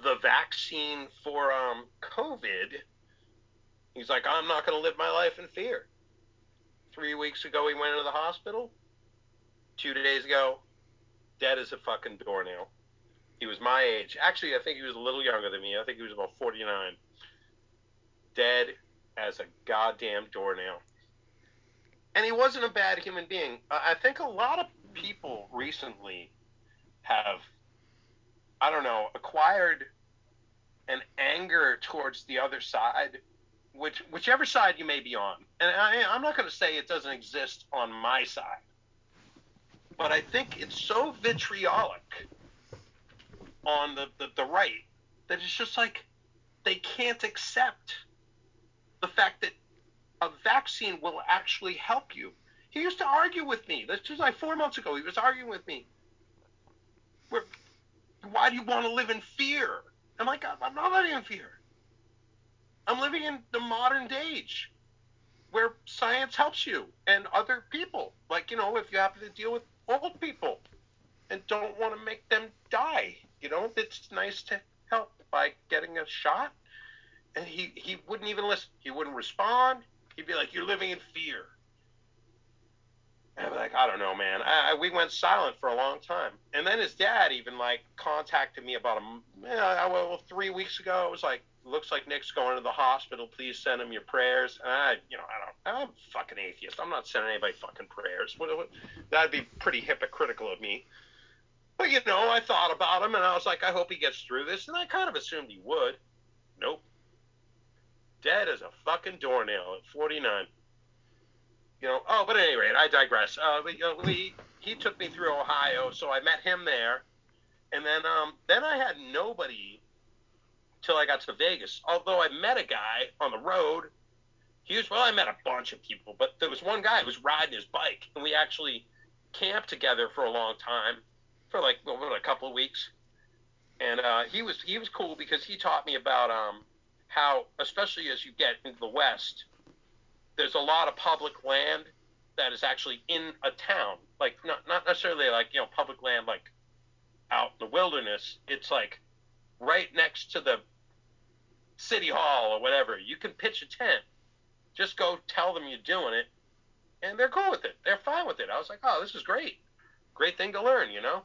the vaccine for um, COVID. He's like, I'm not going to live my life in fear. Three weeks ago, he went into the hospital. Two days ago, dead as a fucking doornail. He was my age. Actually, I think he was a little younger than me. I think he was about 49. Dead as a goddamn doornail. And he wasn't a bad human being. I think a lot of people recently have, I don't know, acquired an anger towards the other side, which whichever side you may be on. And I, I'm not going to say it doesn't exist on my side, but I think it's so vitriolic on the, the, the right that it's just like they can't accept the fact that a vaccine will actually help you. He used to argue with me. This was like four months ago. He was arguing with me. Where, why do you want to live in fear? I'm like, I'm not living in fear. I'm living in the modern age where science helps you and other people. Like, you know, if you happen to deal with old people and don't want to make them die, you know, it's nice to help by getting a shot. And he, he wouldn't even listen. He wouldn't respond. He'd be like, You're living in fear. And I'm like, I don't know, man. I, we went silent for a long time. And then his dad even like contacted me about you know, well, three weeks ago. It was like, looks like Nick's going to the hospital. Please send him your prayers. And I, you know, I don't, I'm fucking atheist. I'm not sending anybody fucking prayers. What, what, that'd be pretty hypocritical of me. But you know, I thought about him and I was like, I hope he gets through this. And I kind of assumed he would. Nope. Dead as a fucking doornail at 49 you know. Oh, but at any rate, I digress. Uh, we, uh, we he took me through Ohio, so I met him there, and then um, then I had nobody till I got to Vegas. Although I met a guy on the road. He was well, I met a bunch of people, but there was one guy who was riding his bike, and we actually camped together for a long time, for like well, a couple of weeks. And uh, he was he was cool because he taught me about um, how, especially as you get into the West, there's a lot of public land that is actually in a town. Like not not necessarily like you know public land like out in the wilderness. It's like right next to the city hall or whatever. You can pitch a tent. Just go tell them you're doing it, and they're cool with it. They're fine with it. I was like, oh, this is great. Great thing to learn, you know.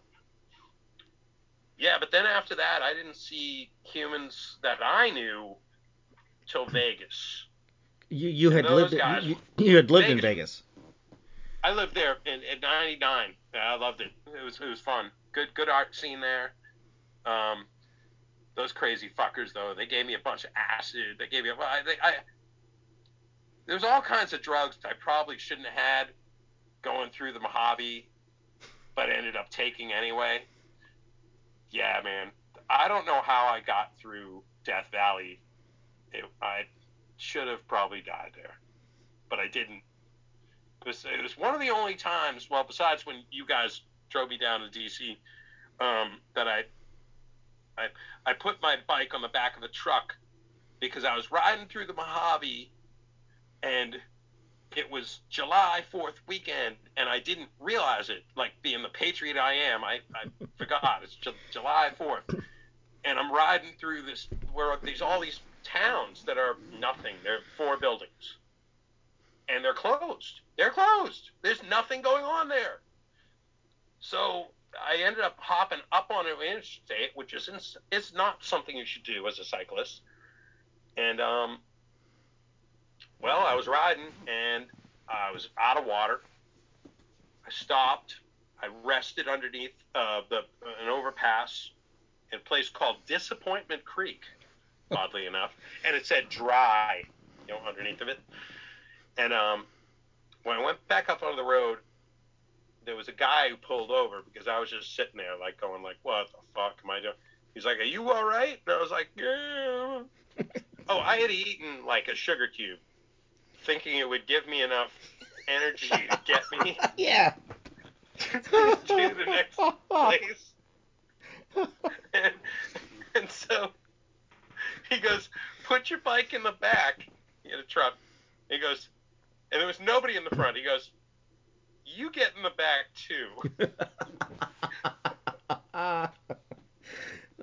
Yeah, but then after that, I didn't see humans that I knew till Vegas. You you had lived guys- you, you had lived in Vegas- Vegas. I lived there in, in '99. I loved it. It was it was fun. Good good art scene there. Um, those crazy fuckers though, they gave me a bunch of acid. They gave me well, I, they, I there's all kinds of drugs I probably shouldn't have had going through the Mojave, but ended up taking anyway. Yeah, man. I don't know how I got through Death Valley. It, I should have probably died there, but I didn't. It was, it was one of the only times, well, besides when you guys drove me down to DC, um, that I, I, I put my bike on the back of a truck because I was riding through the Mojave, and it was July Fourth weekend, and I didn't realize it. Like being the patriot I am, I, I forgot it's Ju- July Fourth, and I'm riding through this where these all these towns that are nothing. They're four buildings, and they're closed. They're closed. There's nothing going on there. So I ended up hopping up on an interstate, which is ins- it's not something you should do as a cyclist. And um, well, I was riding and I was out of water. I stopped. I rested underneath uh, the an overpass in a place called Disappointment Creek, oddly enough, and it said dry, you know, underneath of it. And um, when I went back up on the road, there was a guy who pulled over because I was just sitting there, like going, like, "What the fuck am I doing?" He's like, "Are you all right?" And I was like, "Yeah." oh, I had eaten like a sugar cube, thinking it would give me enough energy to get me yeah. to the next place. And, and so he goes, "Put your bike in the back." He had a truck. He goes, and there was nobody in the front. He goes, "You get in the back too."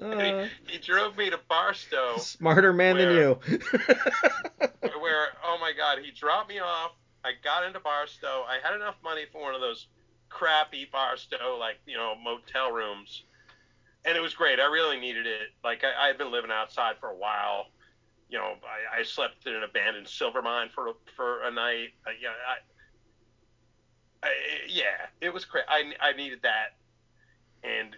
Uh, he, he drove me to Barstow, smarter man than you. where oh my god, he dropped me off. I got into Barstow. I had enough money for one of those crappy Barstow like you know motel rooms, and it was great. I really needed it. Like I, I had been living outside for a while. You know, I, I slept in an abandoned silver mine for for a night. Uh, yeah, I, I, yeah, it was great. I I needed that, and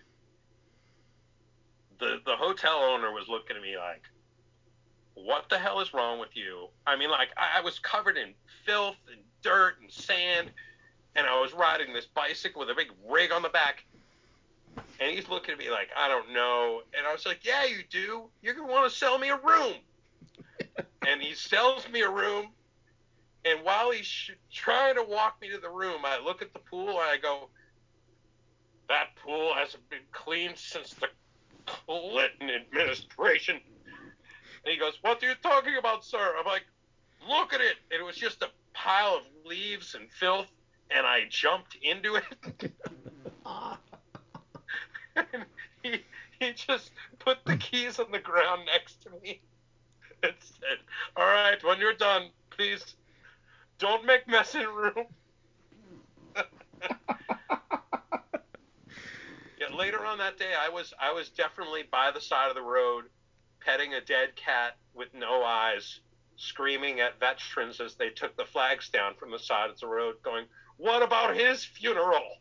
the the hotel owner was looking at me like, "What the hell is wrong with you?" I mean, like I, I was covered in filth and dirt and sand, and I was riding this bicycle with a big rig on the back. And he's looking at me like, I don't know. And I was like, Yeah, you do. You're gonna want to sell me a room. and he sells me a room. And while he's sh- trying to walk me to the room, I look at the pool and I go, That pool hasn't been cleaned since the Clinton administration. And he goes, What are you talking about, sir? I'm like, Look at it. And it was just a pile of leaves and filth. And I jumped into it. and he, he just put the keys on the ground next to me and said, All right, when you're done, please don't make mess in room. Yeah, later on that day, I was I was definitely by the side of the road, petting a dead cat with no eyes, screaming at veterans as they took the flags down from the side of the road, going, "What about his funeral?"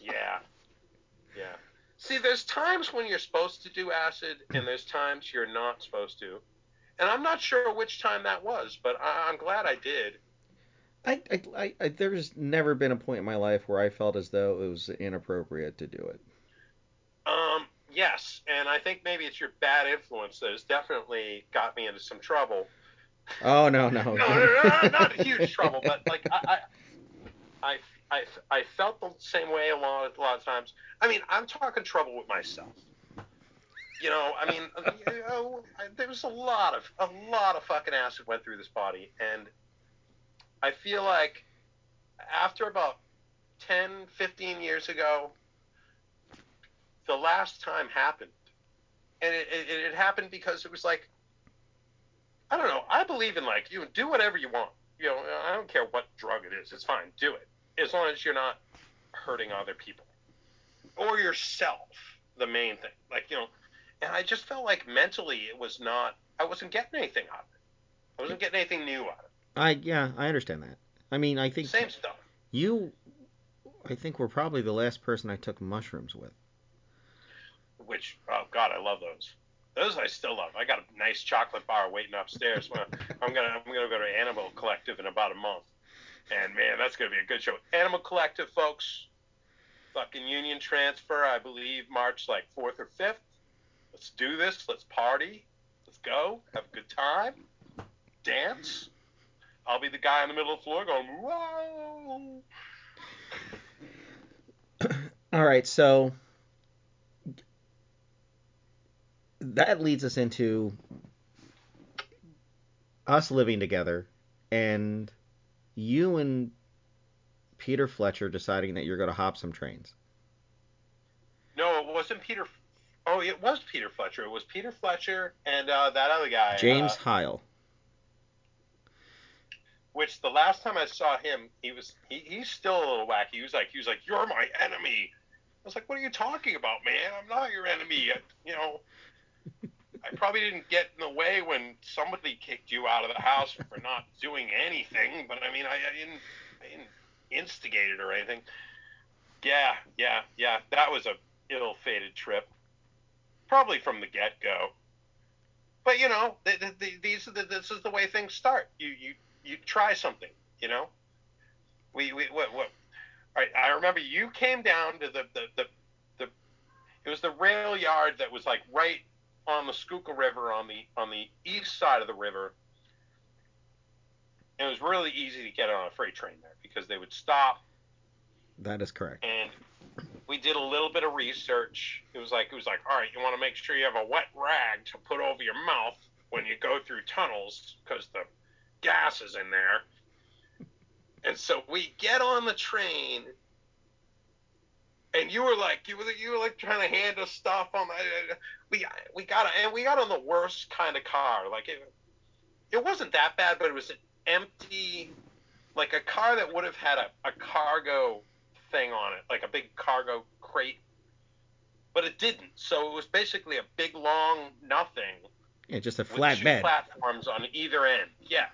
Yeah, yeah. See, there's times when you're supposed to do acid, and there's times you're not supposed to, and I'm not sure which time that was, but I, I'm glad I did. I, I, I, I, there's never been a point in my life where I felt as though it was inappropriate to do it. Um, yes, and I think maybe it's your bad influence that has definitely got me into some trouble. Oh no no. No, no, no, no not huge trouble, but like I, I, I, I, felt the same way a lot, a lot of times. I mean, I'm talking trouble with myself. You know, I mean, you know, I, there was a lot of, a lot of fucking acid went through this body, and I feel like after about 10, 15 years ago, the last time happened. And it, it, it happened because it was like, I don't know. I believe in like, you do whatever you want. You know, I don't care what drug it is. It's fine. Do it. As long as you're not hurting other people or yourself, the main thing. Like, you know, and I just felt like mentally it was not. I wasn't getting anything out of it. I wasn't getting anything new out of it. I yeah, I understand that. I mean, I think Same stuff. you, I think were probably the last person I took mushrooms with. Which oh god, I love those. Those I still love. I got a nice chocolate bar waiting upstairs. I'm gonna I'm gonna go to Animal Collective in about a month, and man, that's gonna be a good show. Animal Collective, folks. Fucking Union Transfer, I believe March like fourth or fifth. Let's do this. Let's party. Let's go. Have a good time. Dance. I'll be the guy in the middle of the floor going, whoa. All right, so that leads us into us living together and you and Peter Fletcher deciding that you're going to hop some trains. No, it wasn't Peter. Oh, it was Peter Fletcher. It was Peter Fletcher and uh, that other guy. James uh, Heil. which the last time I saw him, he was he, he's still a little wacky. He was like he was like you're my enemy. I was like, what are you talking about, man? I'm not your enemy. I, you know, I probably didn't get in the way when somebody kicked you out of the house for not doing anything, but I mean, I, I didn't I didn't instigate it or anything. Yeah, yeah, yeah. That was a ill-fated trip, probably from the get-go. But you know, th- th- th- these are the, this is the way things start. You you you try something, you know. We we what what. All right, I remember you came down to the the the, the it was the rail yard that was like right on the Schuylkill River on the on the east side of the river. It was really easy to get on a freight train there because they would stop That is correct. and we did a little bit of research. It was like it was like, all right, you want to make sure you have a wet rag to put over your mouth when you go through tunnels because the gas is in there. And so we get on the train, and you were like, you were you were like trying to hand us stuff on the. We we got and we got on the worst kind of car. Like it, it wasn't that bad, but it was an empty, like a car that would have had a, a cargo thing on it, like a big cargo crate, but it didn't. So it was basically a big long nothing Yeah, just a with flat two bed. platforms on either end. Yeah,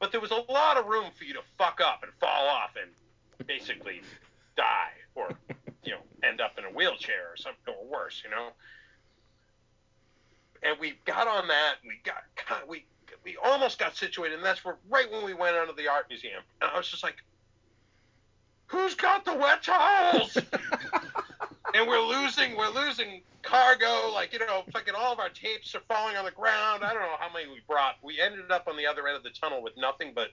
but there was a lot of room for you to fuck up and fall off and basically die or you know end up in a wheelchair or something or worse. You know. And we got on that. We got we we almost got situated, and that's where right when we went onto the art museum, and I was just like, "Who's got the wet towels?" and we're losing we're losing cargo like you know fucking all of our tapes are falling on the ground i don't know how many we brought we ended up on the other end of the tunnel with nothing but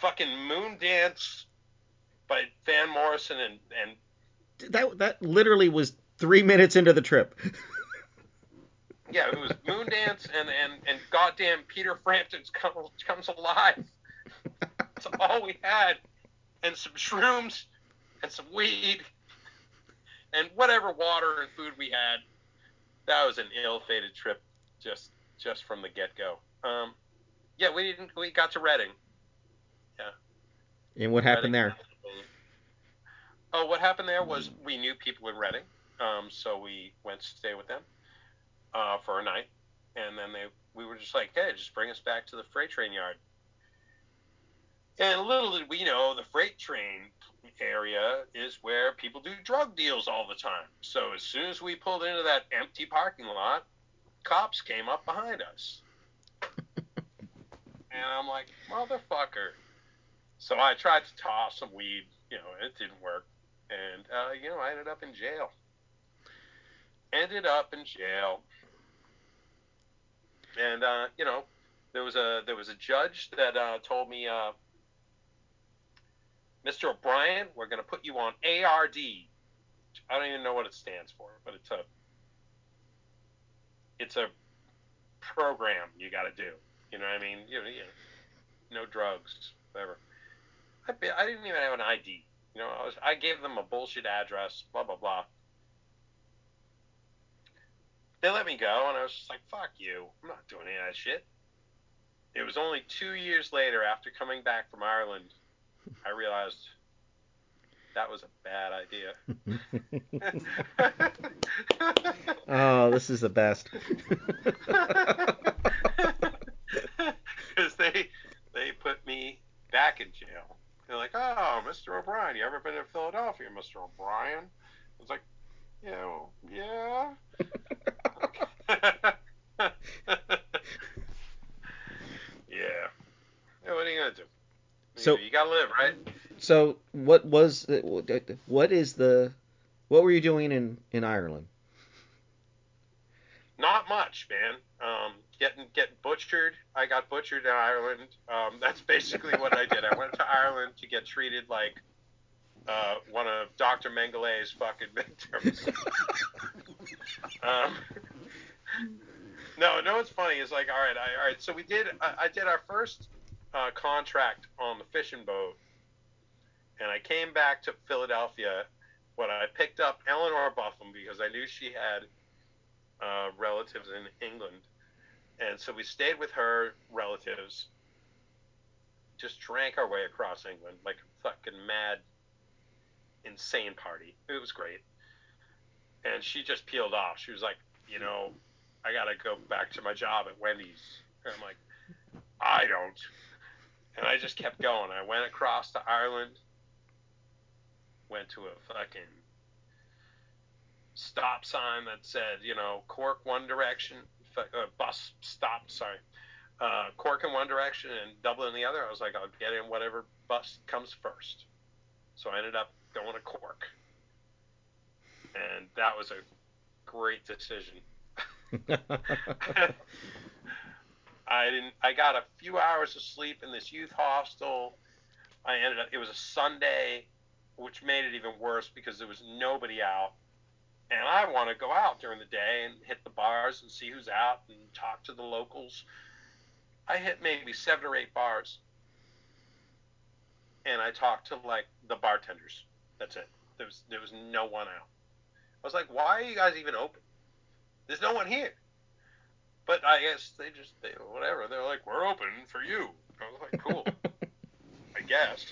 fucking Moondance by van morrison and and that that literally was three minutes into the trip. yeah it was Moondance and and and goddamn peter frampton's comes, comes alive that's all we had and some shrooms and some weed and whatever water and food we had that was an ill-fated trip just just from the get-go um yeah we didn't we got to reading Yeah. and what happened Reading, there? Oh, what happened there was we knew people in Reading, um, so we went to stay with them uh, for a night, and then they we were just like, hey, just bring us back to the freight train yard. And little did we know, the freight train area is where people do drug deals all the time. So as soon as we pulled into that empty parking lot, cops came up behind us. and I'm like, motherfucker. So I tried to toss some weed, you know, it didn't work. And, uh, you know, I ended up in jail. Ended up in jail. And, uh, you know, there was a there was a judge that uh, told me, uh, Mr. O'Brien, we're going to put you on ARD. I don't even know what it stands for, but it's a it's a program you got to do. You know what I mean? You know, you know, no drugs, whatever. I, I didn't even have an ID. You know, I was I gave them a bullshit address, blah blah blah. They let me go, and I was just like, "Fuck you! I'm not doing any of that shit." It was only two years later, after coming back from Ireland, I realized that was a bad idea. oh, this is the best. Because they they put me back in jail. They're like, "Oh, Mr. O'Brien, you ever been to Philadelphia, Mr. O'Brien?" I was like, "Yeah, well, yeah." yeah. Yeah, what are you gonna do? So- you gotta live, right? So, what was what is the what were you doing in in Ireland? Not much, man. Um, getting getting butchered. I got butchered in Ireland. Um, that's basically what I did. I went to Ireland to get treated like uh, one of Dr. Mengele's fucking victims. um, no, no. What's funny is like, all right, I, all right. So we did. I, I did our first uh, contract on the fishing boat, and I came back to Philadelphia. When I picked up Eleanor Buffum because I knew she had uh, relatives in England, and so we stayed with her relatives. Just drank our way across England like a fucking mad, insane party. It was great. And she just peeled off. She was like, you know, I gotta go back to my job at Wendy's. And I'm like, I don't. And I just kept going. I went across to Ireland, went to a fucking stop sign that said, you know, Cork one direction, uh, bus stop, sorry, uh, Cork in one direction and Dublin in the other. I was like, I'll get in whatever bus comes first. So I ended up going to Cork. And that was a great decision. I didn't. I got a few hours of sleep in this youth hostel. I ended up. It was a Sunday, which made it even worse because there was nobody out, and I want to go out during the day and hit the bars and see who's out and talk to the locals. I hit maybe seven or eight bars, and I talked to like the bartenders. That's it. There was there was no one out. I was like, why are you guys even open? There's no one here. But I guess they just they whatever. They're like, we're open for you. I was like, cool. I guess.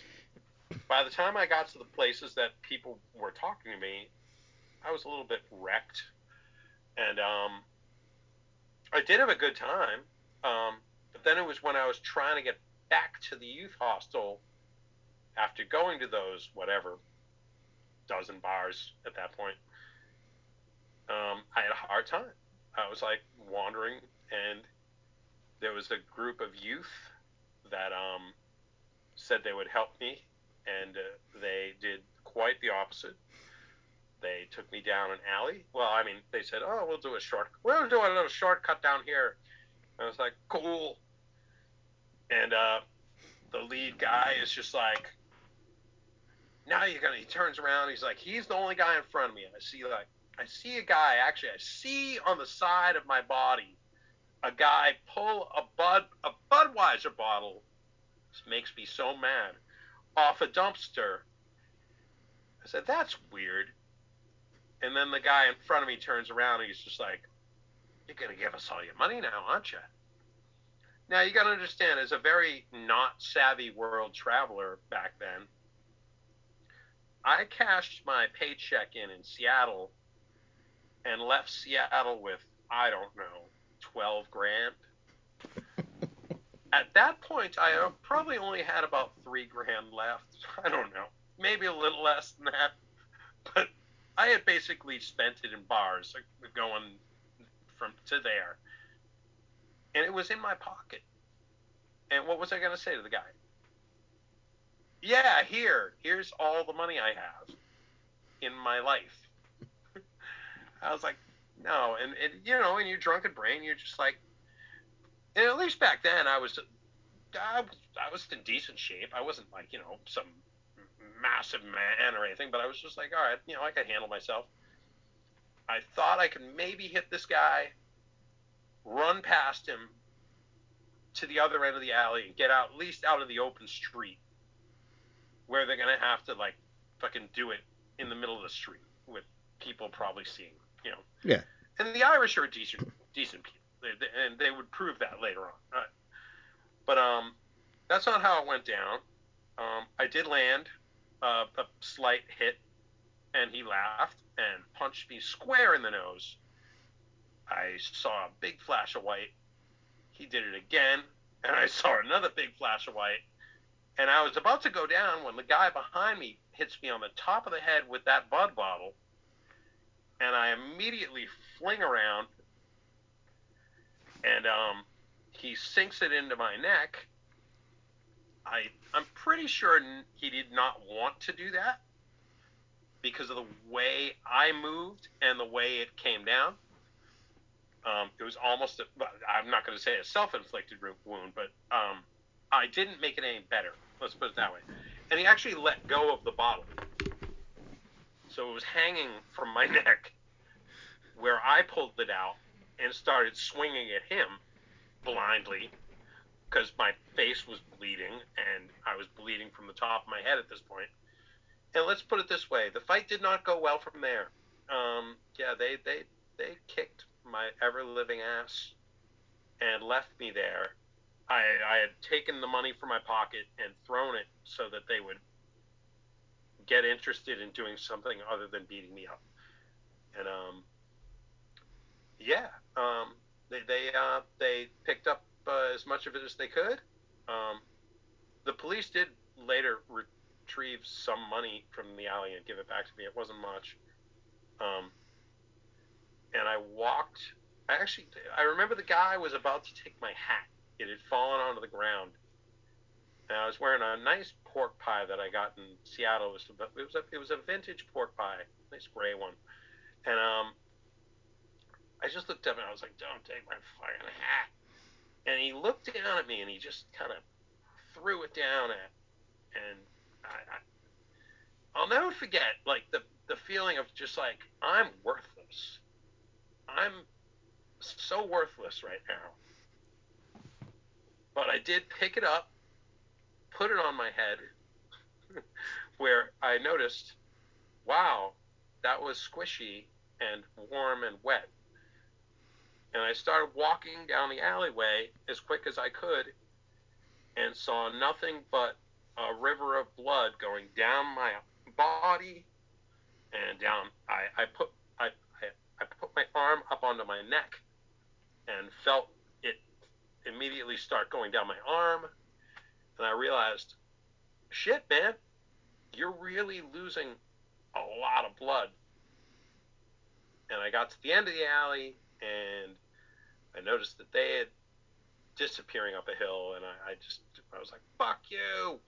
By the time I got to the places that people were talking to me, I was a little bit wrecked, and um, I did have a good time. Um, but then it was when I was trying to get back to the youth hostel after going to those whatever dozen bars at that point. Um, I had a hard time. I was like wandering, and there was a group of youth that um, said they would help me, and uh, they did quite the opposite. They took me down an alley. Well, I mean, they said, "Oh, we'll do a short, we'll do a little shortcut down here." I was like, "Cool." And uh, the lead guy is just like, "Now you're gonna." He turns around. He's like, "He's the only guy in front of me." And I see like I see a guy, actually, I see on the side of my body a guy pull a Bud a Budweiser bottle. This makes me so mad. Off a dumpster. I said, that's weird. And then the guy in front of me turns around and he's just like, You're gonna give us all your money now, aren't you? Now you gotta understand, as a very not savvy world traveler back then, I cashed my paycheck in in Seattle and left Seattle with I don't know twelve grand. At that point, I probably only had about three grand left. I don't know, maybe a little less than that, but I had basically spent it in bars, going from to there, and it was in my pocket. And what was I going to say to the guy? Yeah, here, here's all the money I have in my life I was like, no, and, and you know, in your drunken brain, you're just like, and at least back then, I was, I was, I was in decent shape. I wasn't like you know some massive man or anything, but I was just like, all right, you know, I can handle myself. I thought I could maybe hit this guy, run past him to the other end of the alley, and get out at least out of the open street, where they're gonna have to like fucking do it in the middle of the street with people probably seeing you know. Yeah. And the Irish are decent, decent people, they, they, and they would prove that later on. But um, that's not how it went down. Um, I did land a, a slight hit, and he laughed and punched me square in the nose. I saw a big flash of white. He did it again, and I saw another big flash of white. And I was about to go down when the guy behind me hits me on the top of the head with that Bud bottle. And I immediately fling around, and um, he sinks it into my neck. I I'm pretty sure he did not want to do that because of the way I moved and the way it came down. Um, it was almost, a, I'm not going to say a self-inflicted wound, but um, I didn't make it any better. Let's put it that way. And he actually let go of the bottle. So it was hanging from my neck where I pulled it out and started swinging at him blindly because my face was bleeding and I was bleeding from the top of my head at this point. And let's put it this way: the fight did not go well from there. Um, yeah, they they they kicked my ever living ass and left me there. I, I had taken the money from my pocket and thrown it so that they would get interested in doing something other than beating me up. And um, yeah, um, they they uh, they picked up uh, as much of it as they could. Um, the police did later retrieve some money from the alley and give it back to me. It wasn't much. Um, and I walked. I actually, I remember the guy was about to take my hat. It had fallen onto the ground, and I was wearing a nice pork pie that I got in Seattle. It was, it was a, it was a vintage pork pie, nice gray one, and um, I just looked up and I was like, "Don't take my fucking hat." And he looked down at me and he just kind of threw it down at, and I, I, I'll never forget like the the feeling of just like I'm worthless. I'm so worthless right now. But I did pick it up, put it on my head, where I noticed, wow, that was squishy and warm and wet. And I started walking down the alleyway as quick as I could and saw nothing but a river of blood going down my body and down. I, I put I, I, I put my arm up onto my neck and felt it immediately start going down my arm, and I realized, shit, man, you're really losing a lot of blood. And I got to the end of the alley and I noticed that they had disappearing up a hill, and I, I just I was like, "Fuck you!"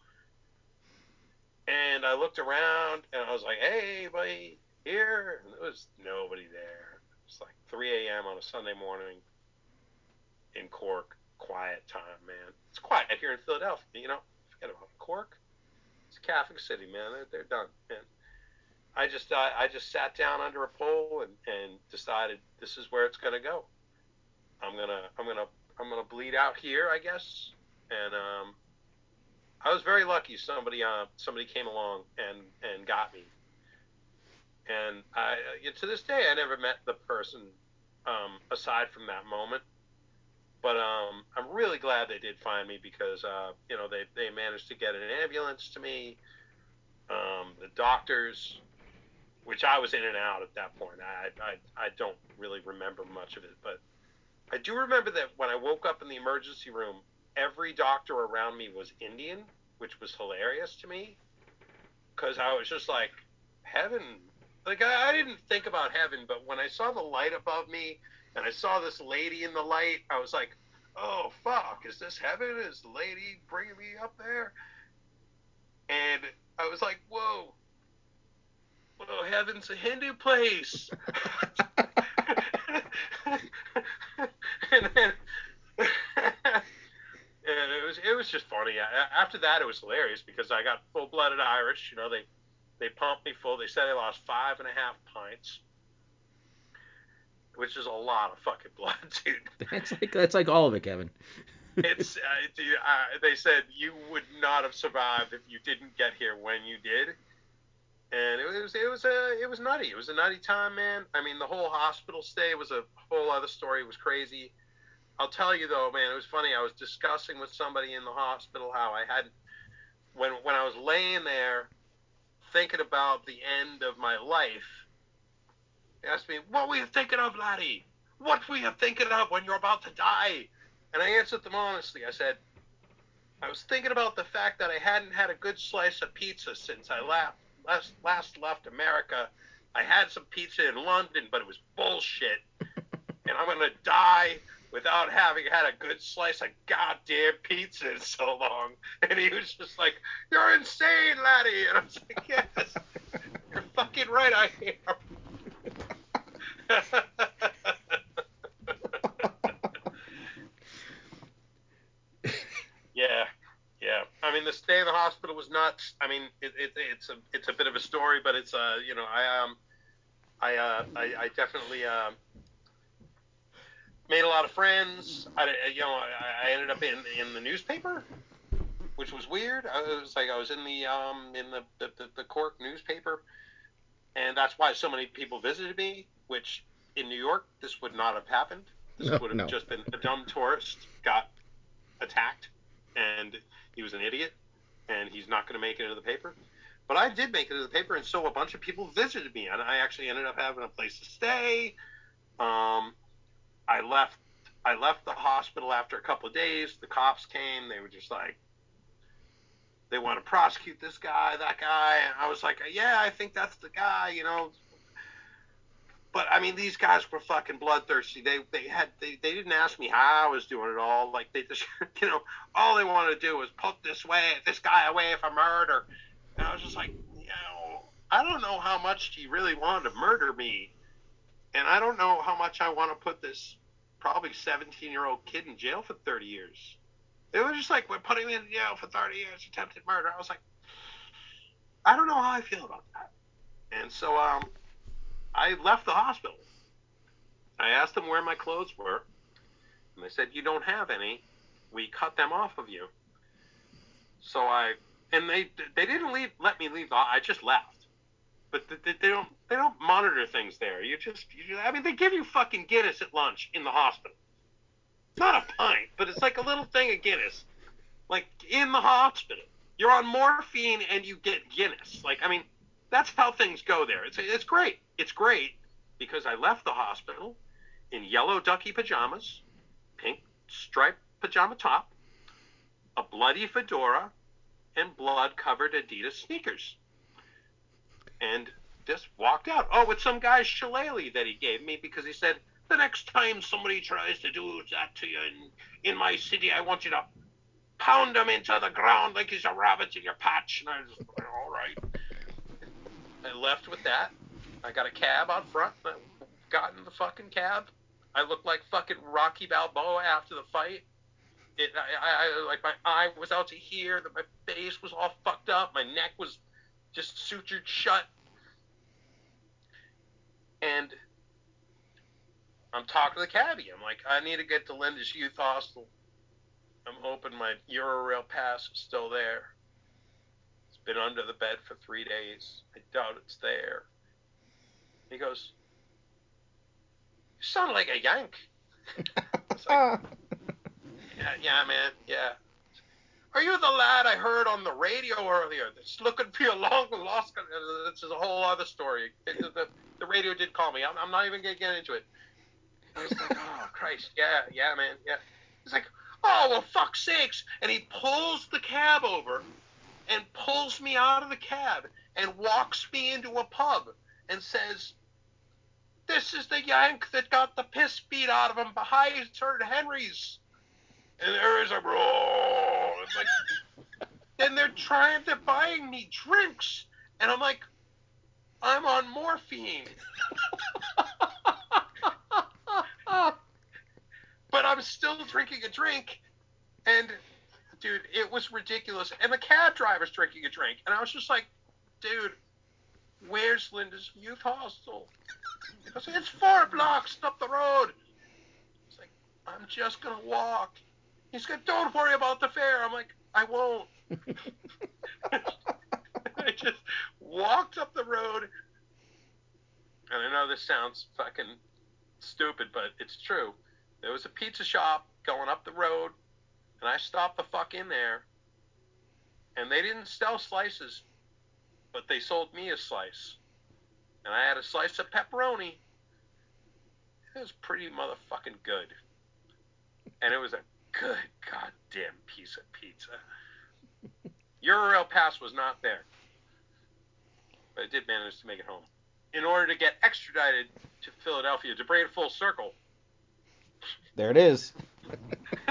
And I looked around, and I was like, "Hey, buddy, here!" And there was nobody there. It's like 3 a.m. on a Sunday morning in Cork. Quiet time, man. It's quiet here in Philadelphia. You know, forget about Cork. It's a Catholic city, man. They're, they're done, man. I just uh, I just sat down under a pole and, and decided this is where it's gonna go. I'm gonna I'm gonna I'm gonna bleed out here, I guess. And um, I was very lucky. Somebody uh, somebody came along and and got me. And I to this day I never met the person um, aside from that moment. But um, I'm really glad they did find me because uh, you know they, they managed to get an ambulance to me. Um, the doctors, which I was in and out at that point. I, I I don't really remember much of it, but I do remember that when I woke up in the emergency room, every doctor around me was Indian, which was hilarious to me because I was just like, heaven. Like, I, I didn't think about heaven, but when I saw the light above me and I saw this lady in the light, I was like, oh, fuck, is this heaven? Is the lady bringing me up there? And I was like, heaven's a Hindu place. and then and it was it was just funny. After that, it was hilarious because I got full blooded Irish. You know, they they pumped me full. They said I lost five and a half pints, which is a lot of fucking blood, dude. That's like that's like all of it, Kevin. it's uh, dude, uh, they said you would not have survived if you didn't get here when you did and it was it was a it was nutty. It was a nutty time, man. I mean, the whole hospital stay was a whole other story. It was crazy. I'll tell you though, man, it was funny. I was discussing with somebody in the hospital how I had when when I was laying there, thinking about the end of my life, he asked me, "What were you thinking of, laddie? What were you thinking of when you're about to die?" And I answered them honestly. I said, "I was thinking about the fact that I hadn't had a good slice of pizza since I last last, last left America. I had some pizza in London, but it was bullshit, and I'm gonna die." Without having had a good slice of goddamn pizza in so long. And he was just like, You're insane, laddie. And I was like, Yes, you're fucking right, I am. yeah, yeah. I mean, the stay in the hospital was nuts. I mean, it, it, it's a it's a bit of a story, but it's uh, you know, I um, I uh, I, I definitely uh, made a lot of friends. I you know, I, I ended up in in the newspaper, which was weird. I was like, I was in the um in the the, the, the Cork newspaper, and that's why so many people visited me. Which in New York, this would not have happened. This No, would have no. just been a dumb tourist got attacked, and he was an idiot, and he's not going to make it into the paper. But I did make it into the paper, and so a bunch of people visited me, and I actually ended up having a place to stay. Um, I left. I left the hospital after a couple of days. The cops came. They were just like, they want to prosecute this guy, that guy. And I was like, yeah, I think that's the guy, you know. But I mean, these guys were fucking bloodthirsty. They they had they, they didn't ask me how I was doing it all. Like they just you know all they wanted to do was put this way this guy away for murder. And I was just like, you know, I don't know how much he really wanted to murder me, and I don't know how much I want to put this probably 17 year old kid in jail for 30 years. It was just like we're putting him in jail for 30 years, attempted murder. I was like, I don't know how I feel about that. And so um, I left the hospital. I asked them where my clothes were, and they said you don't have any. We cut them off of you. So I and they they didn't leave let me leave. I just left. But they, they don't they don't monitor things there. You just you, I mean they give you fucking Guinness at lunch in the hospital. It's not a pint, but it's like a little thing of Guinness, like in the hospital. You're on morphine and you get Guinness. Like I mean, that's how things go there. It's it's great. It's great because I left the hospital in yellow ducky pajamas, pink striped pajama top, a bloody fedora, and blood-covered Adidas sneakers, and just walked out. Oh, with some guy's shillelagh that he gave me because he said the next time somebody tries to do that to you in, in my city, I want you to pound him into the ground like he's a rabbit in your patch. And I was like, all right. I left with that. I got a cab out front. I got in the fucking cab. I looked like fucking Rocky Balboa after the fight. It, I, I, like my eye was out to here. That my face was all fucked up. My neck was just sutured shut. And I'm talking to the cabbie. I'm like, I need to get to Linda's Youth Hostel. I'm hoping my Eurorail pass is still there. Been under the bed for three days. I doubt it's there. He goes, You sound like a Yank. Like, yeah, yeah, man, yeah. Are you the lad I heard on the radio earlier that's looking for your long lost? Uh, this is a whole other story. It- the, the radio did call me. I'm, I'm not even gonna get into it. I was like, oh Christ, yeah, yeah, man, yeah. He's like, oh well, fuck sakes, and he pulls the cab over, and pulls me out of the cab and walks me into a pub and says, "This is the Yank that got the piss beat out of him behind Sir Henry's." And there is a roar. It's like, and they're trying, they're buying me drinks, and I'm like, I'm on morphine. but I'm still drinking a drink, and dude, it was ridiculous. And the cab driver's drinking a drink, and I was just like, dude, where's Linda's youth hostel? He goes, it's four blocks up the road. It's like, I'm just gonna walk. He's like, don't worry about the fare. I'm like, I won't. I just walked up the road, and I know this sounds fucking stupid, but it's true. There was a pizza shop going up the road, and I stopped the fuck in there, and they didn't sell slices. but they sold me a slice, and I had a slice of pepperoni. It was pretty motherfucking good, and it was a good goddamn piece of pizza. Eurail Pass was not there, but I did manage to make it home. In order to get extradited to Philadelphia to bring it full circle. There it is.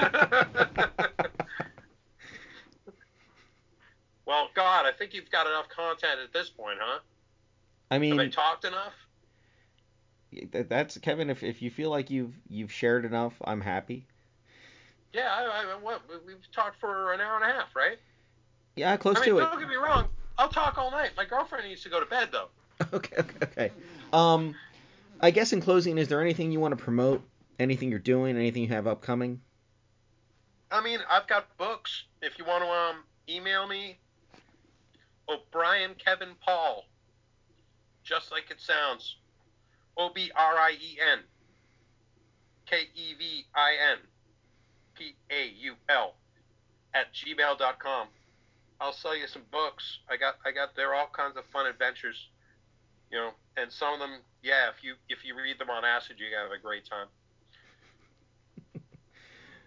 well, God, I think you've got enough content at this point, huh? I mean, Have I talked enough? That's Kevin. If, if you feel like you've you've shared enough, I'm happy. Yeah, I, I, what, we- we've talked for an hour and a half, right? Yeah, close I mean, to it. don't get me wrong. I'll talk all night. My girlfriend needs to go to bed, though. Okay, okay, okay. Um, I guess in closing, is there anything you want to promote? Anything you're doing? Anything you have upcoming? I mean, I've got books. If you want to um, email me, O'Brien Kevin Paul, just like it sounds. O B R I E N K E V I N P A U L at gmail.com. I'll sell you some books. I got I got they're all kinds of fun adventures. You know, and some of them, yeah, if you if you read them on acid, you have a great time.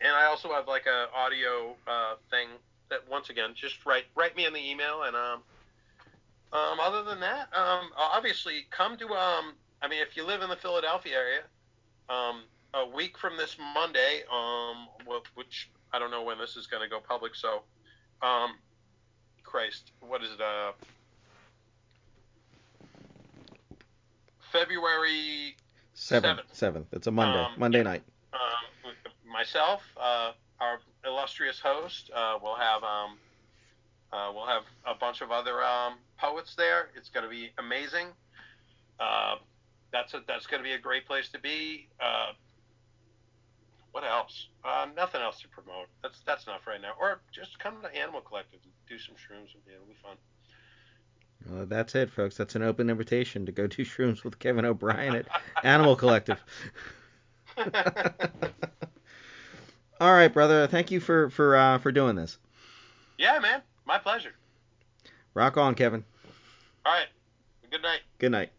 And I also have like a audio uh, thing that once again, just write write me in the email and um um other than that, um obviously come to um I mean if you live in the Philadelphia area, um a week from this Monday, um which I don't know when this is going to go public, so um Christ, what is it uh February Seventh. Seventh. It's a Monday. Um, Monday night. um, myself, uh, our illustrious host, uh, we'll have um, uh, we'll have a bunch of other um, poets there. It's going to be amazing. Uh, that's a, that's going to be a great place to be. Uh, what else? Uh, nothing else to promote. That's that's enough right now. Or just come to Animal Collective and do some shrooms with me. It'll be fun. Well, that's it, folks. That's an open invitation to go do shrooms with Kevin O'Brien at Animal Collective. All right, brother. Thank you for for uh, for doing this. yeah, man. My pleasure. Rock on, Kevin. All right. Good night. Good night.